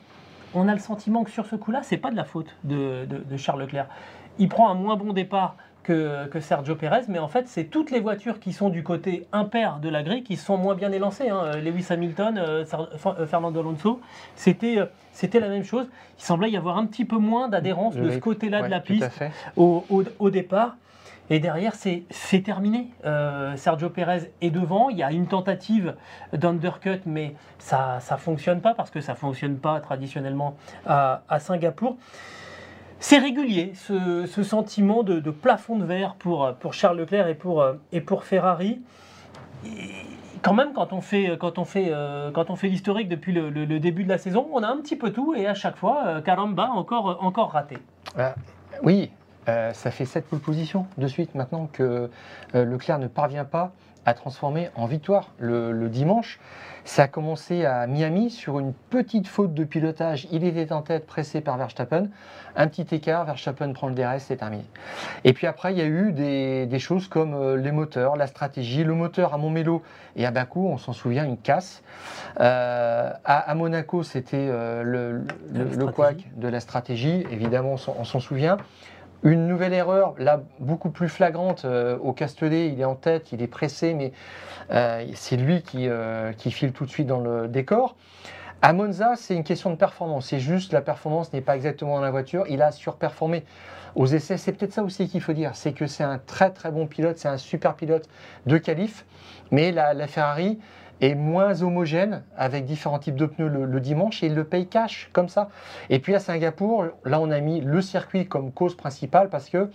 on a le sentiment que sur ce coup-là, c'est pas de la faute de, de Charles Leclerc. Il prend un moins bon départ que, Sergio Pérez, mais en fait, c'est toutes les voitures qui sont du côté impair de la grille qui sont moins bien élancées. Hein. Euh, Lewis Hamilton, euh, euh, Fernando Alonso, c'était c'était la même chose. Il semblait y avoir un petit peu moins d'adhérence de ce côté-là de la piste au, au, départ. Et derrière, c'est terminé. Sergio Pérez est devant. Il y a une tentative d'undercut, mais ça ne fonctionne pas parce que ça ne fonctionne pas traditionnellement à, à Singapour. C'est régulier, ce, sentiment de, plafond de verre pour, Charles Leclerc et pour, pour Ferrari. quand même, quand on fait, euh, l'historique depuis le, début de la saison, on a un petit peu tout et à chaque fois, euh, caramba, encore, encore raté. Ah, oui, euh, ça fait 7 pole positions de suite maintenant que Leclerc ne parvient pas à transformer en victoire le, dimanche. Ça a commencé à Miami sur une petite faute de pilotage. Il était en tête, pressé par Verstappen. Un petit écart, Verstappen prend le DRS, c'est terminé. Et puis après, il y a eu des, choses comme euh, les moteurs, la stratégie. Le moteur à Montmélo et à Bakou, on s'en souvient, une casse. Euh, à, Monaco, c'était euh, le, le, de la stratégie. Évidemment, on s'en souvient. Une nouvelle erreur, là beaucoup plus flagrante, euh, au Castellet, il est en tête, il est pressé, mais euh, c'est lui qui, euh, qui, file tout de suite dans le décor. À Monza, c'est une question de performance. C'est juste la performance n'est pas exactement dans la voiture. Il a surperformé aux essais. C'est peut-être ça aussi qu'il faut dire. C'est que c'est un très très bon pilote, c'est un super pilote de qualif. Mais la Ferrari est moins homogène avec différents types de pneus le, dimanche et il le paye cash comme ça. Et puis à Singapour, là on a mis le circuit comme cause principale parce que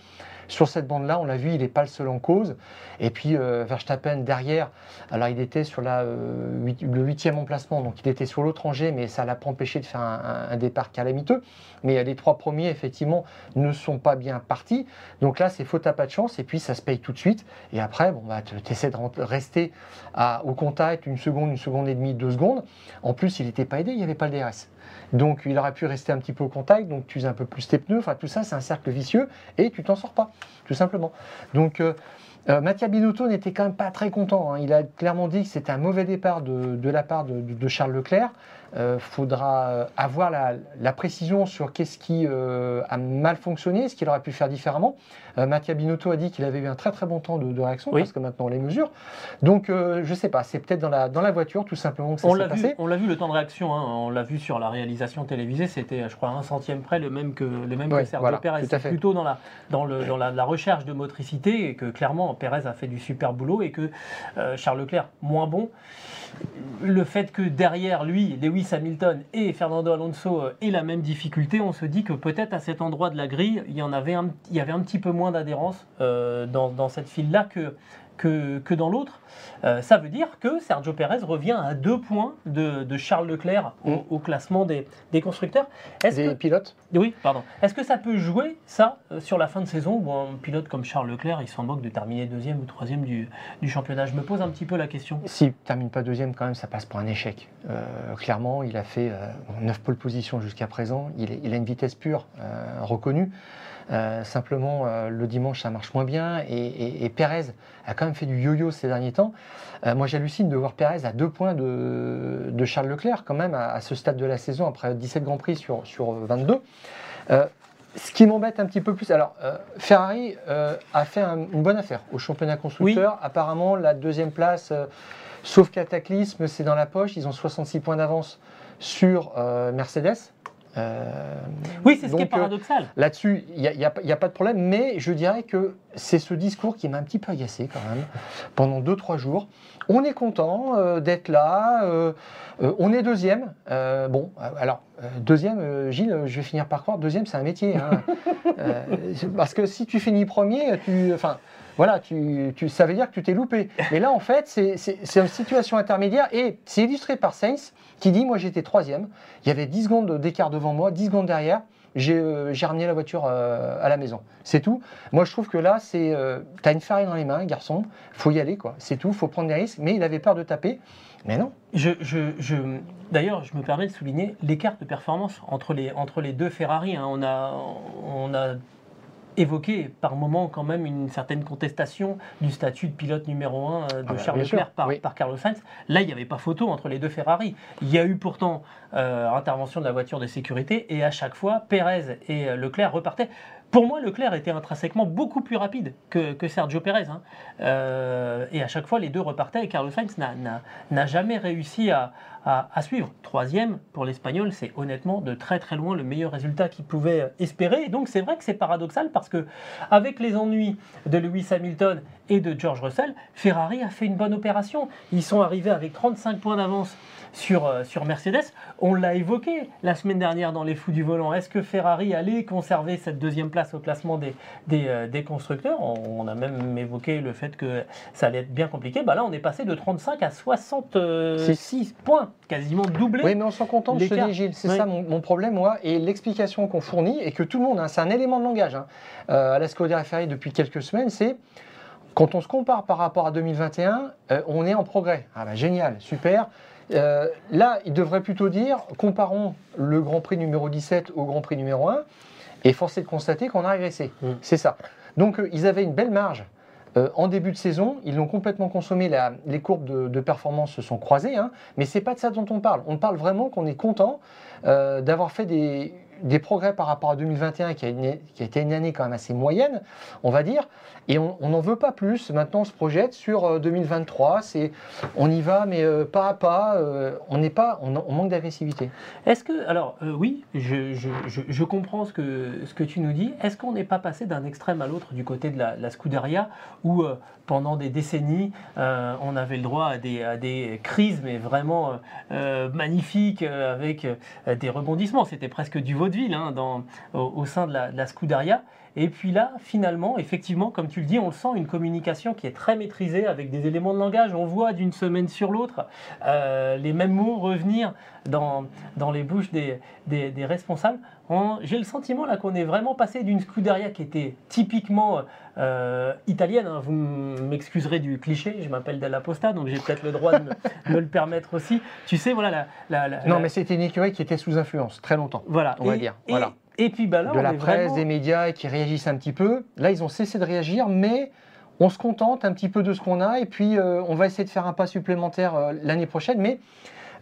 sur cette bande-là, on l'a vu, il n'est pas le seul en cause. Et puis euh, Verstappen derrière, alors il était sur euh, le huitième emplacement, donc il était sur l'autre rangée, mais ça l'a pas empêché de faire un, départ calamiteux. Mais euh, les trois premiers, effectivement, ne sont pas bien partis. Donc là, c'est faute à pas de chance, et puis ça se paye tout de suite. Et après, bon, bah, tu essaies de rester au contact une seconde, une seconde et demie, deux secondes. En plus, il n'était pas aidé, il n'y avait pas le DRS. Donc il aurait pu rester un petit peu au contact, donc tu uses un peu plus tes pneus. Enfin, tout ça, c'est un cercle vicieux et tu t'en sors pas, tout simplement. Donc euh, euh, Binotto n'était quand même pas très content. hein. Il a clairement dit que c'était un mauvais départ de, la part de Charles Leclerc. Il faudra euh, avoir la, la précision sur qu'est-ce qui euh, a mal fonctionné, ce qu'il aurait pu faire différemment. Euh, Mattia Binotto a dit qu'il avait eu un très très bon temps de, de réaction Oui. parce que maintenant on les mesure. Donc euh, je sais pas, c'est peut-être dans la, dans la voiture tout simplement que ça On s'est l'a vu, passé. on l'a vu le temps de réaction, hein, on l'a vu sur la réalisation télévisée, c'était je crois un centième près le même que le même Ouais, que Sergio voilà, à C'est plutôt dans la dans le dans la, la recherche de motricité et que clairement Perez a fait du super boulot et que euh, Charles Leclerc moins bon. Le fait que derrière lui, Lewis Hamilton et Fernando Alonso euh, aient la même difficulté, on se dit que peut-être à cet endroit de la grille, il y en avait un, petit peu moins d'adhérence euh, dans, dans cette file-là que, que, que dans l'autre. Euh, ça veut dire que Sergio Perez revient à deux points de, de Charles Leclerc au, Mm. au classement des, des constructeurs. Est-ce Des que, pilotes oui, pardon. Est-ce que ça peut jouer ça euh, sur la fin de saison où un pilote comme Charles Leclerc, il s'en moque de terminer deuxième ou troisième du, du championnat? Je me pose un petit peu la question. S'il ne termine pas deuxième, quand même, ça passe pour un échec. Euh, clairement, il a fait euh, 9 pole positions jusqu'à présent. Il, est- il a une vitesse pure, reconnue. Euh, simplement, euh, le dimanche, ça marche moins bien. Et, et- et Perez a quand même fait du yo-yo ces derniers temps. Euh, moi, j'hallucine de voir Perez à deux points de, de Charles Leclerc, quand même, à, à ce stade de la saison, après 17 Grands Prix sur, sur 22. Euh, ce qui m'embête un petit peu plus, alors Ferrari a fait un- une bonne affaire au championnat constructeur. Apparemment, la deuxième place, sauf cataclysme, c'est dans la poche. Ils ont 66 points d'avance sur Mercedes. Euh, Oui, c'est ce qui est donc, euh, paradoxal. Là-dessus, il n'y a, il y a pas- a de problème, mais je dirais que c'est ce discours qui m'a un petit peu agacé quand même pendant 2-3 jours. On est content euh, d'être là, on est deuxième. Bon, alors, deuxième, Gilles, je vais finir par croire, deuxième, c'est un métier. hein. Parce que si tu finis premier, tu. Enfin. Voilà, tu, tu- ça veut dire que tu t'es loupé. Mais là, en fait, c'est une situation intermédiaire et c'est illustré par Sainz qui dit Moi, j'étais troisième. Il y avait 10 secondes d'écart devant moi, 10 secondes derrière. J'ai euh, j'ai ramené la voiture euh, à la maison. C'est tout. Moi, je trouve que là, c'est. euh, T'as une Ferrari dans les mains, garçon. faut y aller, quoi. C'est tout. faut prendre des risques. Mais il avait peur de taper. Mais non. D'ailleurs, je me permets de souligner l'écart de performance entre les, deux Ferrari. hein. On a évoqué par moment quand même une certaine contestation du statut de pilote numéro 1 de Ah bah, Charles Leclerc par, oui. par Carlos Sainz. Là, il n'y avait pas photo entre les deux Ferrari. Il y a eu pourtant euh, intervention de la voiture de sécurité et à chaque fois, Pérez et euh, Leclerc repartaient. Pour moi, Leclerc était intrinsèquement beaucoup plus rapide que, Sergio Pérez. hein. Euh, et à chaque fois, les deux repartaient et Carlos Sainz n'a- jamais réussi à, à- suivre. Troisième pour l'Espagnol, c'est honnêtement de très très loin le meilleur résultat qu'il pouvait espérer. Et donc c'est vrai que c'est paradoxal parce que avec les ennuis de Lewis Hamilton et de George Russell, Ferrari a fait une bonne opération. Ils sont arrivés avec 35 points d'avance sur, euh, sur Mercedes. On l'a évoqué la semaine dernière dans les fous du volant. Est-ce que Ferrari allait conserver cette deuxième place au classement des, des, euh, des constructeurs? On, on a même évoqué le fait que ça allait être bien compliqué. Bah là, on est passé de 35 à 66 points, quasiment doublé. Oui, mais on s'en contente, je te dis, Gilles. C'est Oui. ça mon, mon problème, moi. Et l'explication qu'on fournit, et que tout le monde, hein, c'est un élément de langage, hein, euh, à la Ferrari depuis quelques semaines, c'est quand on se compare par rapport à 2021, euh, on est en progrès. Ah bah génial, super. Euh, là, il devrait plutôt dire, comparons le Grand Prix numéro 17 au Grand Prix numéro 1, et force est de constater qu'on a régressé. Mm. C'est ça. Donc, euh, ils avaient une belle marge. euh, en début de saison, ils l'ont complètement consommé. la- les courbes de, de performance se sont croisées, hein, mais c'est pas de ça dont on parle. On parle vraiment qu'on est content d'avoir fait des, des progrès par rapport à 2021, qui a, été une année quand même assez moyenne, on va dire, et on n'en veut pas plus. Maintenant, on se projette sur 2023. C'est, on y va, mais pas à pas. on n'est pas, on, manque d'agressivité. Est-ce que, alors oui, je, je, comprends ce que, ce que tu nous dis. Est-ce qu'on n'est pas passé d'un extrême à l'autre du côté de la, la Scuderia, où pendant des décennies, on avait le droit à des, à des crises, mais vraiment magnifiques, avec des rebondissements. C'était presque du vaudeville hein, au, sein de la, Scuderia. Et puis là, finalement, effectivement, comme tu le dis, on le sent, une communication qui est très maîtrisée avec des éléments de langage. On voit d'une semaine sur l'autre euh, les mêmes mots revenir dans, dans les bouches des, des, responsables. J'ai le sentiment là qu'on est vraiment passé d'une Scuderia qui était typiquement euh, italienne. Hein. Vous m'excuserez du cliché, je m'appelle Della Posta, donc j'ai peut-être le droit de me, le permettre aussi. Tu sais, voilà la. non, mais c'était une écurie qui était sous influence très longtemps. Voilà. On va dire. voilà. Et puis bah là, de la presse, des médias qui réagissent un petit peu. Là, ils ont cessé de réagir, mais on se contente un petit peu de ce qu'on a et puis euh, on va essayer de faire un pas supplémentaire euh, l'année prochaine. Mais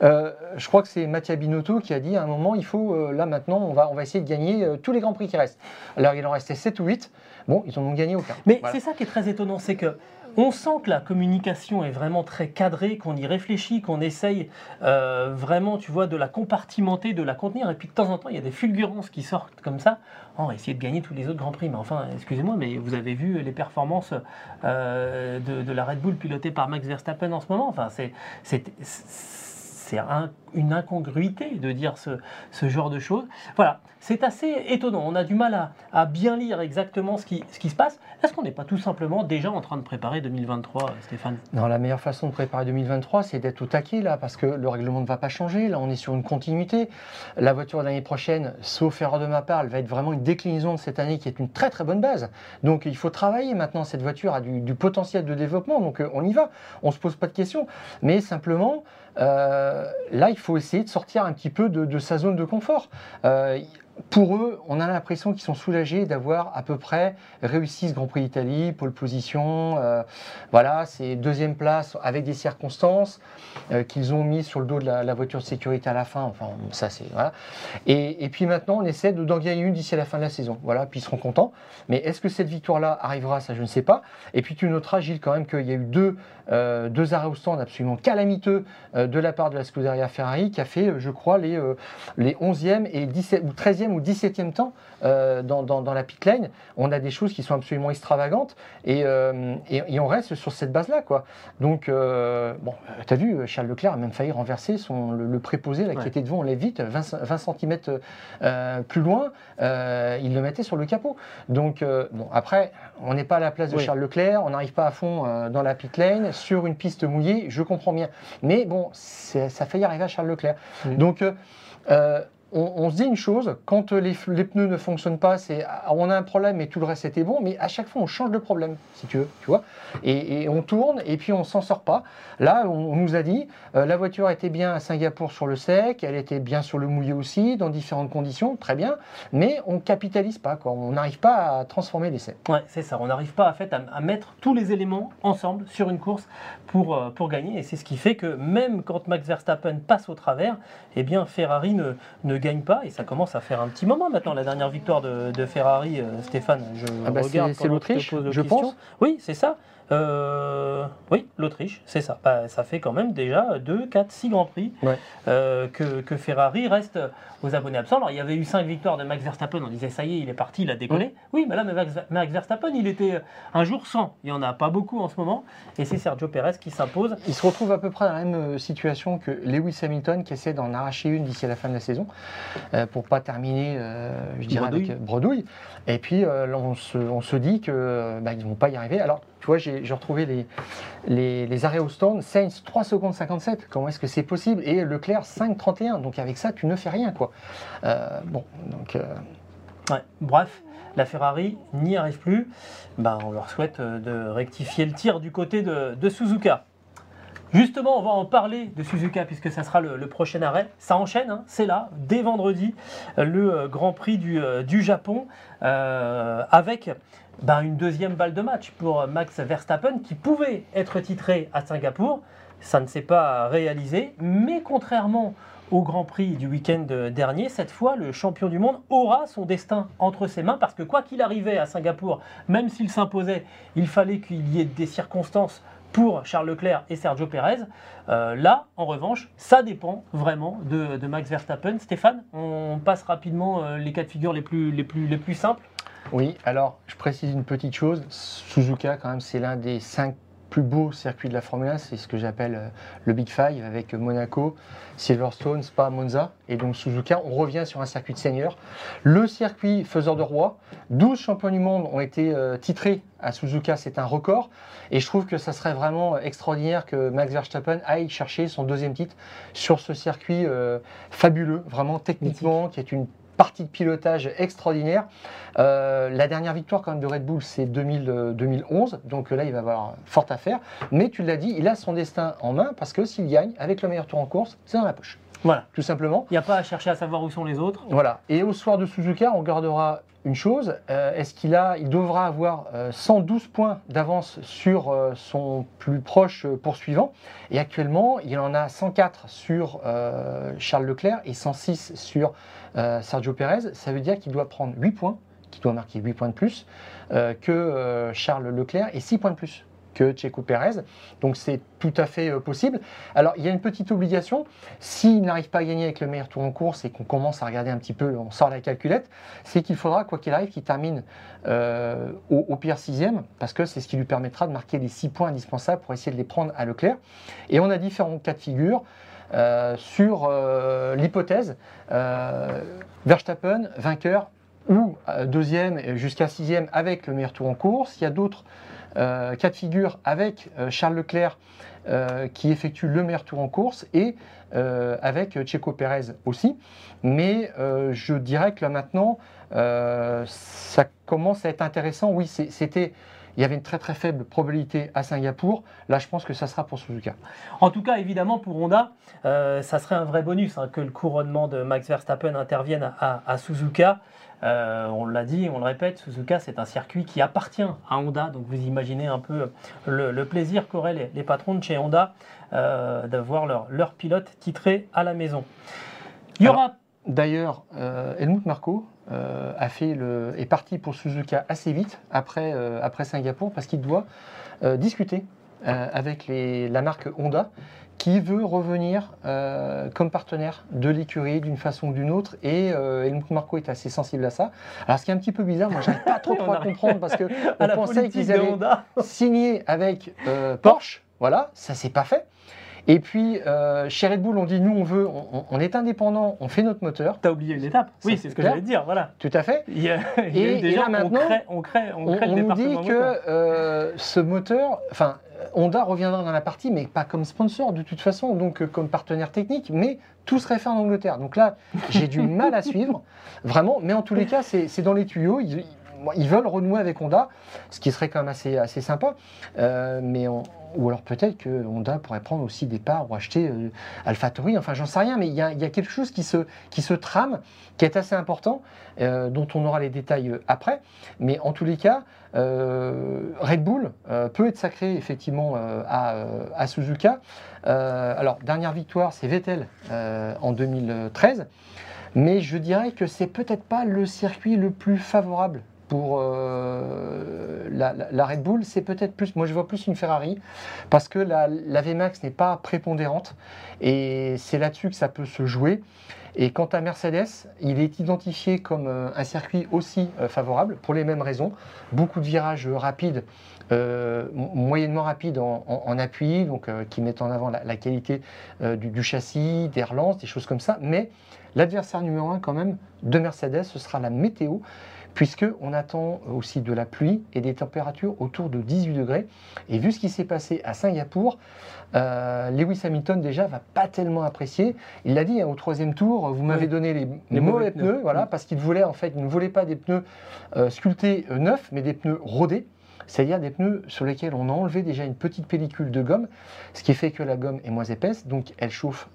euh, je crois que c'est Mattia Binotto qui a dit à un moment il faut, là maintenant, on va, on va essayer de gagner tous les grands prix qui restent. Alors il en restait 7 ou 8. Bon, ils n'en ont gagné aucun. Mais c'est ça qui est très étonnant, c'est que on sent que la communication est vraiment très cadrée, qu'on y réfléchit, qu'on essaye euh, vraiment, tu vois, de la compartimenter, de la contenir. Et puis de temps en temps, il y a des fulgurances qui sortent comme ça. On va essayer de gagner tous les autres grands prix. Mais enfin, excusez-moi, mais vous avez vu les performances euh, de, la Red Bull pilotée par Max Verstappen en ce moment? Enfin, c'est c'est une incongruité de dire ce, genre de choses. Voilà, c'est assez étonnant. On a du mal à, bien lire exactement ce qui, se passe. Est-ce qu'on n'est pas tout simplement déjà en train de préparer 2023, Stéphane? Non, la meilleure façon de préparer 2023, c'est d'être au taquet, là, parce que le règlement ne va pas changer. Là, on est sur une continuité. La voiture de l'année prochaine, sauf erreur de ma part, elle va être vraiment une déclinaison de cette année qui est une très très bonne base. Donc, il faut travailler maintenant. Cette voiture a du, potentiel de développement, donc euh, on y va. On ne se pose pas de questions. Mais simplement, euh, là, il faut essayer de sortir un petit peu de, sa zone de confort. Pour eux, on a l'impression qu'ils sont soulagés d'avoir à peu près réussi ce Grand Prix d'Italie, pole position, euh, voilà, c'est deuxième place avec des circonstances euh, qu'ils ont mis sur le dos de la, voiture de sécurité à la fin. Enfin, ça c'est voilà. Et, puis maintenant, on essaie de d'en gagner une d'ici à la fin de la saison. Voilà, puis ils seront contents. Mais est-ce que cette victoire-là arrivera Ça, je ne sais pas. Et puis tu noteras, Gilles, quand même qu'il y a eu deux, euh, deux arrêts au stand absolument calamiteux de la part de la Scuderia Ferrari, qui a fait, je crois, les, les 11e et 17 ou 13e ou 17e temps euh, dans, dans, la pit lane, on a des choses qui sont absolument extravagantes et, euh, et, on reste sur cette base-là. quoi. Donc, euh, bon, tu as vu, Charles Leclerc a même failli renverser son, le, préposé là, qui était devant, on l'a vite, 20, 20 cm plus loin, il le mettait sur le capot. Donc, bon, après, on n'est pas à la place de Charles Leclerc, on n'arrive pas à fond dans la pit lane, sur une piste mouillée, je comprends bien. Mais bon, ça a failli arriver à Charles Leclerc. Donc, on, se dit une chose, quand les, pneus ne fonctionnent pas, c'est ah, on a un problème et tout le reste était bon, mais à chaque fois on change de problème, si tu veux, tu vois. Et, on tourne et puis on s'en sort pas. Là, on, nous a dit, euh, la voiture était bien à Singapour sur le sec, elle était bien sur le mouillé aussi, dans différentes conditions, très bien, mais on capitalise pas, quoi. On n'arrive pas à transformer l'essai. Ouais, c'est ça. On n'arrive pas à, fait, à, mettre tous les éléments ensemble sur une course pour, euh, pour gagner, et c'est ce qui fait que même quand Max Verstappen passe au travers, eh bien Ferrari ne, ne gagne pas et ça commence à faire un petit moment maintenant. La dernière victoire de, Ferrari, euh, Stéphane, je ah bah regarde. C'est l'Autriche, je pense. Oui, c'est ça. Euh, oui, l'Autriche, c'est ça. Bah, ça fait quand même déjà 2, 4, 6 Grands Prix euh, que, Ferrari reste aux abonnés absents. Alors, il y avait eu 5 victoires de Max Verstappen. On disait, ça y est, il est parti, il a décollé. Oui, mais là, Max, Verstappen, il était un jour sans. Il n'y en a pas beaucoup en ce moment. Et c'est Sergio Perez qui s'impose. Il se retrouve à peu près dans la même euh, situation que Lewis Hamilton qui essaie d'en arracher une d'ici à la fin de la saison pour pas terminer, je dirais, bredouille. avec bredouille. Et puis, on se, dit qu'ils bah, ne vont pas y arriver. Alors, tu vois, j'ai retrouvé les, les, arrêts au stand. Sainz 3 secondes 57. Comment est-ce que c'est possible? Et Leclerc 5,31. Donc avec ça, tu ne fais rien, quoi. Euh, bon, donc. Euh, ouais, bref, la Ferrari n'y arrive plus. Ben, on leur souhaite euh, de rectifier le tir du côté de, de Suzuka. Justement, on va en parler de Suzuka puisque ça sera le, prochain arrêt. Ça enchaîne, hein, c'est là, dès vendredi, le Grand Prix du, du Japon, avec ben, une deuxième balle de match pour Max Verstappen qui pouvait être titré à Singapour. Ça ne s'est pas réalisé, mais contrairement au Grand Prix du week-end dernier. Cette fois, le champion du monde aura son destin entre ses mains parce que quoi qu'il arrivait à Singapour, même s'il s'imposait, il fallait qu'il y ait des circonstances pour Charles Leclerc et Sergio Pérez. Euh, là, en revanche, ça dépend vraiment de, Max Verstappen. Stéphane, on passe rapidement euh, les cas de figure les plus, les plus simples. Oui, alors je précise une petite chose. Suzuka, quand même, c'est l'un des cinq plus beau circuit de la Formule 1, c'est ce que j'appelle euh, le Big Five avec Monaco, Silverstone, Spa, Monza et donc Suzuka. On revient sur un circuit de seigneur. Le circuit faiseur de roi, 12 champions du monde ont été euh, titrés à Suzuka, c'est un record. Et je trouve que ça serait vraiment extraordinaire que Max Verstappen aille chercher son deuxième titre sur ce circuit euh, fabuleux, vraiment techniquement, qui est une partie de pilotage extraordinaire. Euh, la dernière victoire quand même de Red Bull, c'est 2011, euh, donc là il va avoir fort à faire. Mais tu l'as dit, il a son destin en main parce que s'il gagne avec le meilleur tour en course, c'est dans la poche. Voilà. Tout simplement. Il n'y a pas à chercher à savoir où sont les autres. Voilà. Et au soir de Suzuka, on gardera une chose, euh, est-ce qu'il a, il devra avoir 112 points d'avance sur son plus proche poursuivant. Et actuellement, il en a 104 sur Charles Leclerc et 106 sur euh, Sergio Pérez, ça veut dire qu'il doit prendre 8 points, qu'il doit marquer 8 points de plus euh, que euh, Charles Leclerc et 6 points de plus que Checo Pérez. Donc c'est tout à fait possible. Alors il y a une petite obligation, s'il n'arrive pas à gagner avec le meilleur tour en course et qu'on commence à regarder un petit peu, on sort la calculette, c'est qu'il faudra, quoi qu'il arrive, qu'il termine au, au, pire sixième, parce que c'est ce qui lui permettra de marquer les 6 points indispensables pour essayer de les prendre à Leclerc. Et on a différents cas de figure. Euh, sur euh, l'hypothèse euh, Verstappen vainqueur ou deuxième jusqu'à sixième avec le meilleur tour en course. Il y a d'autres cas de figure avec Charles Leclerc qui effectue le meilleur tour en course et avec Checo Pérez aussi. Mais je dirais que là maintenant, ça commence à être intéressant. Oui, c'était il y avait une très très faible probabilité à Singapour. Là, je pense que ça sera pour Suzuka. En tout cas, évidemment, pour Honda, euh, ça serait un vrai bonus hein, que le couronnement de Max Verstappen intervienne à, Suzuka. Euh, on l'a dit, on le répète, Suzuka, c'est un circuit qui appartient à Honda. Donc vous imaginez un peu le, plaisir qu'auraient les, patrons de chez Honda euh, d'avoir leur, leur, pilote titré à la maison. Il y aura. D'ailleurs, Helmut Marko euh, a fait le, est parti pour Suzuka assez vite après, euh, après Singapour parce qu'il doit euh, discuter avec les, la marque Honda qui veut revenir comme partenaire de l'écurie d'une façon ou d'une autre et Helmut Marco est assez sensible à ça. Alors ce qui est un petit peu bizarre, moi j'arrive pas trop, à comprendre parce que on pensait qu'ils allaient signer avec Porsche, voilà, ça s'est pas fait. Et puis, euh, chez Red Bull, on dit nous, on veut, on, est indépendant, on fait notre moteur. Tu as oublié une étape. Oui, c'est ce que j'allais dire. Voilà. Tout à fait. et, déjà, maintenant, on crée, on crée, on, nous dit que euh, ce moteur, enfin, Honda reviendra dans la partie, mais pas comme sponsor de toute façon, donc euh, comme partenaire technique, mais tout serait fait en Angleterre. Donc là, j'ai du mal à suivre, vraiment. Mais en tous les cas, c'est dans les tuyaux. Ils veulent renouer avec Honda, ce qui serait quand même assez, assez sympa. Euh, mais ou alors peut-être que Honda pourrait prendre aussi des parts ou acheter euh, AlphaTauri, enfin j'en sais rien, mais il y, a, quelque chose qui se, qui se trame, qui est assez important, euh, dont on aura les détails après. Mais en tous les cas, Red Bull peut être sacré effectivement à, à, Suzuka. alors, dernière victoire, c'est Vettel en 2013. Mais je dirais que c'est peut-être pas le circuit le plus favorable pour euh, la, Red Bull, c'est peut-être plus, moi je vois plus une Ferrari, parce que la, VMAX n'est pas prépondérante, et c'est là-dessus que ça peut se jouer. Et quant à Mercedes, il est identifié comme euh, un circuit aussi euh, favorable, pour les mêmes raisons. Beaucoup de virages rapides, moyennement rapides en, appui, donc qui mettent en avant la, qualité du, châssis, des relances, des choses comme ça. Mais l'adversaire numéro un quand même de Mercedes, ce sera la météo puisqu'on attend aussi de la pluie et des températures autour de 18 degrés. Et vu ce qui s'est passé à Singapour, euh, Lewis Hamilton déjà va pas tellement apprécier. Il l'a dit hein, au troisième tour, vous m'avez donné les, mauvais, pneus, voilà, parce qu'il voulait en fait, il ne voulait pas des pneus euh, sculptés euh, neufs, mais des pneus rodés c'est-à-dire des pneus sur lesquels on a enlevé déjà une petite pellicule de gomme, ce qui fait que la gomme est moins épaisse, donc elle chauffe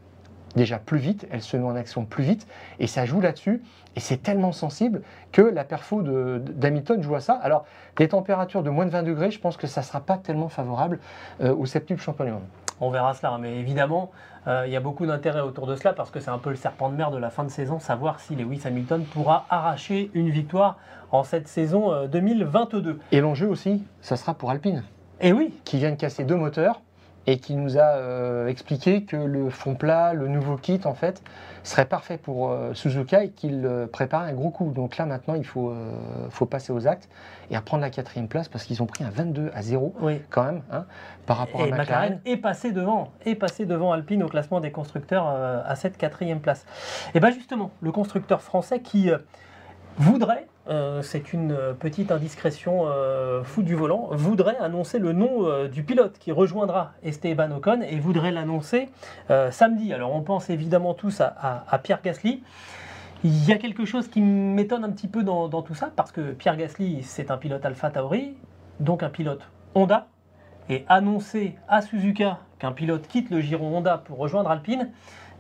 déjà plus vite, elle se met en action plus vite, et ça joue là-dessus, et c'est tellement sensible que la perfo d'Hamilton joue à ça. Alors, des températures de moins de 20 degrés, je pense que ça ne sera pas tellement favorable euh, au septuple champion du monde. on verra cela. Mais évidemment, euh, il y a beaucoup d'intérêt autour de cela parce que c'est un peu le serpent de mer de la fin de saison, savoir si Lewis Hamilton pourra arracher une victoire en cette saison euh, 2022. Et l'enjeu aussi, ça sera pour Alpine, Et oui, qui vient de casser deux moteurs et qui nous a euh, expliqué que le fond plat, le nouveau kit, en fait, serait parfait pour euh, Suzuka et qu'il euh, prépare un gros coup. Donc là, maintenant, il faut, faut passer aux actes et reprendre la quatrième place parce qu'ils ont pris un 22 à 0 oui. quand même, hein, par rapport Et à McLaren McLaren. est passé devant, est passé devant Alpine au classement des constructeurs à cette quatrième place. Et bien justement, le constructeur français qui voudrait, euh, c'est une euh, petite indiscrétion euh, du volant, voudrait annoncer le nom euh, du pilote qui rejoindra Esteban Ocon et voudrait l'annoncer samedi. Alors on pense évidemment tous à, Pierre Gasly. Il y a quelque chose qui m'étonne un petit peu dans, tout ça, parce que Pierre Gasly, c'est un pilote Alpha Tauri, donc un pilote Honda, et annoncer à Suzuka qu'un pilote quitte le giron Honda pour rejoindre Alpine,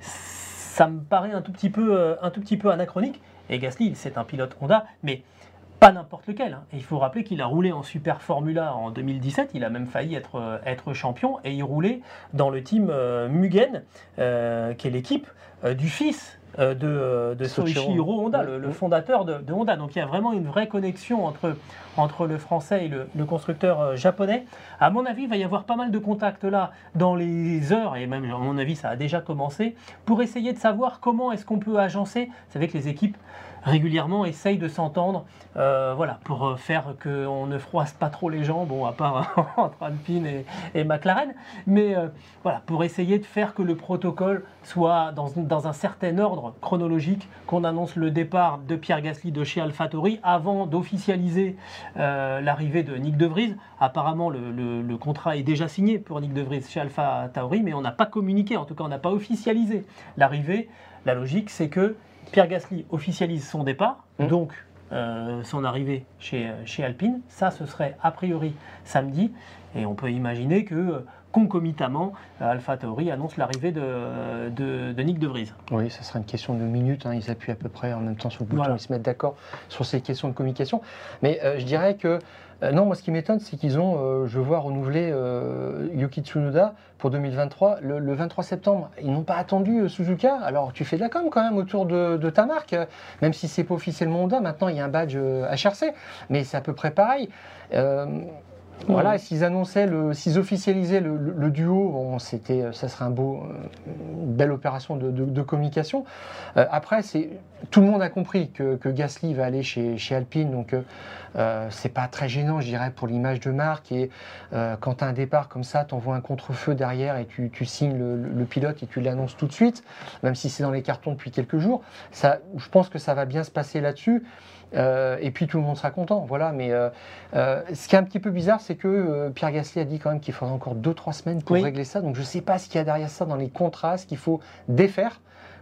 ça me paraît un tout petit peu anachronique. Et Gasly, c'est un pilote Honda, mais pas n'importe lequel. hein. Et il faut rappeler qu'il a roulé en Super Formula en 2017, il a même failli être, euh, être champion, et il roulait dans le team euh, Mugen, euh, qui est l'équipe du fils de, euh, de Soichiro. Honda, le, le Mhm. fondateur de, de Honda. Donc il y a vraiment une vraie connexion entre, entre le français et le, le constructeur euh, japonais. À mon avis, il va y avoir pas mal de contacts là dans les heures, et même à mon avis ça a déjà commencé, pour essayer de savoir comment est-ce qu'on peut agencer. Vous savez que les équipes régulièrement essayent de s'entendre, euh, voilà, pour euh, faire qu'on ne froisse pas trop les gens, bon, à part entre Alpine et, et McLaren, mais euh, voilà, pour essayer de faire que le protocole soit dans, dans un certain ordre chronologique, qu'on annonce le départ de Pierre Gasly de chez AlphaTauri avant d'officialiser l'arrivée de Nick De Vries. Apparemment, le contrat est déjà signé pour Nick De Vries chez AlphaTauri, mais on n'a pas communiqué, en tout cas, on n'a pas officialisé l'arrivée. La logique, c'est que Pierre Gasly officialise son départ, Mm. donc euh, son arrivée chez, chez Alpine. Ça, ce serait a priori samedi. Et on peut imaginer que euh, concomitamment, Alpha Tauri annonce l'arrivée de, de, de Nick De Vries. Oui, ça sera une question de minutes. hein. Ils appuient à peu près en même temps sur le bouton, Voilà. ils se mettent d'accord sur ces questions de communication. Mais euh, je dirais que, euh, non, moi ce qui m'étonne, c'est qu'ils ont, euh, je vois, renouvelé euh, Yuki Tsunoda pour 2023 le, le 23 septembre. Ils n'ont pas attendu euh, Suzuka. Alors tu fais de la com quand même autour de, de ta marque, euh, même si c'est pas officiellement Honda. Maintenant, il y a un badge euh, HRC, mais c'est à peu près pareil. Euh, voilà, s'ils annonçaient, s'ils officialisaient le, le- le duo, bon, c'était, ça serait un beau, euh, une belle opération de, de- de communication. Euh, après, c'est, tout le monde a compris que, que Gasly va aller chez, chez Alpine, donc euh, euh, c'est pas très gênant, je dirais, pour l'image de marque. Et euh, quand tu as un départ comme ça, tu envoies un contre-feu derrière et tu, tu signes le, le pilote et tu l'annonces tout de suite, même si c'est dans les cartons depuis quelques jours. Ça, je pense que ça va bien se passer là-dessus. Euh, et puis tout le monde sera content, voilà. Mais euh, euh, ce qui est un petit peu bizarre, c'est que Pierre Gasly a dit quand même qu'il faudrait encore 2-3 semaines pour Oui. régler ça. Donc je ne sais pas ce qu'il y a derrière ça dans les contrats, ce qu'il faut défaire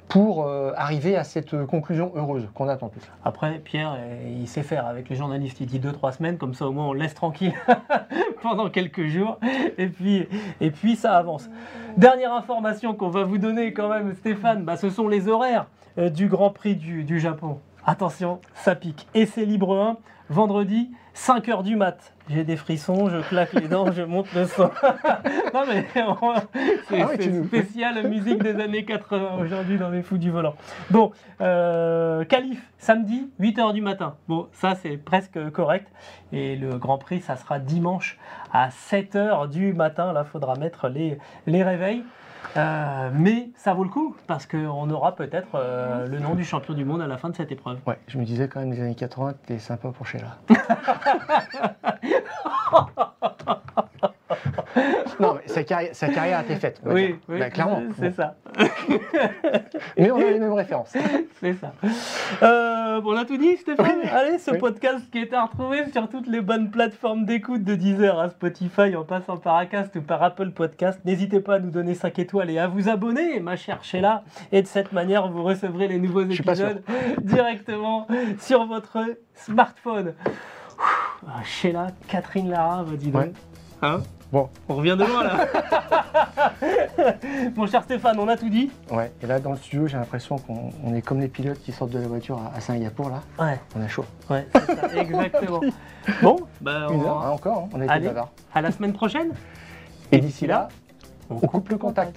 pour arriver à cette conclusion heureuse qu'on attend tous. Après, Pierre, il sait faire avec les journalistes. Il dit 2-3 semaines, comme ça au moins on laisse tranquille pendant quelques jours. Et puis, et puis ça avance. Dernière information qu'on va vous donner quand même, Stéphane, bah, ce sont les horaires du Grand Prix du, du Japon. Attention, ça pique. Essai libre 1, vendredi, 5h du mat. J'ai des frissons, je claque les dents, je monte le son. non mais c'est Ah oui, spécial musique des années 80 aujourd'hui dans les fous du volant. Bon, euh, qualif samedi 8h du matin. Bon, ça c'est presque correct. Et le Grand Prix, ça sera dimanche à 7h du matin. Là, faudra mettre les, les réveils. Euh, mais ça vaut le coup parce qu'on aura peut-être euh, le nom du champion du monde à la fin de cette épreuve. Ouais, je me disais quand même les années 80, c'était sympa pour Sheila. non, mais sa carrière, sa carrière a été faite. va dire. Bah, clairement. c'est Bon. ça. Mais on a les mêmes références. C'est ça. Euh, bon, on a tout dit, Stéphane Oui. Allez, ce Oui. podcast qui est à retrouver sur toutes les bonnes plateformes d'écoute de Deezer à Spotify en passant par Acast ou par Apple Podcast. N'hésitez pas à nous donner 5 étoiles et à vous abonner, ma chère Sheila. Et de cette manière, vous recevrez les nouveaux épisodes directement sur votre smartphone. Ah, Sheila, Catherine Lara, bah, dis donc. Ouais. Hein Bon. On revient de loin là. Mon cher Stéphane, on a tout dit Ouais, et là dans le studio, j'ai l'impression qu'on on est comme les pilotes qui sortent de la voiture à, à Singapour, là. Ouais, On a chaud. ouais, c'est ça, exactement. Bon, bah, Une on- heure, hein, encore, hein, on a été Allez. bavard. à la semaine prochaine. Et d'ici là, on coupe le contact.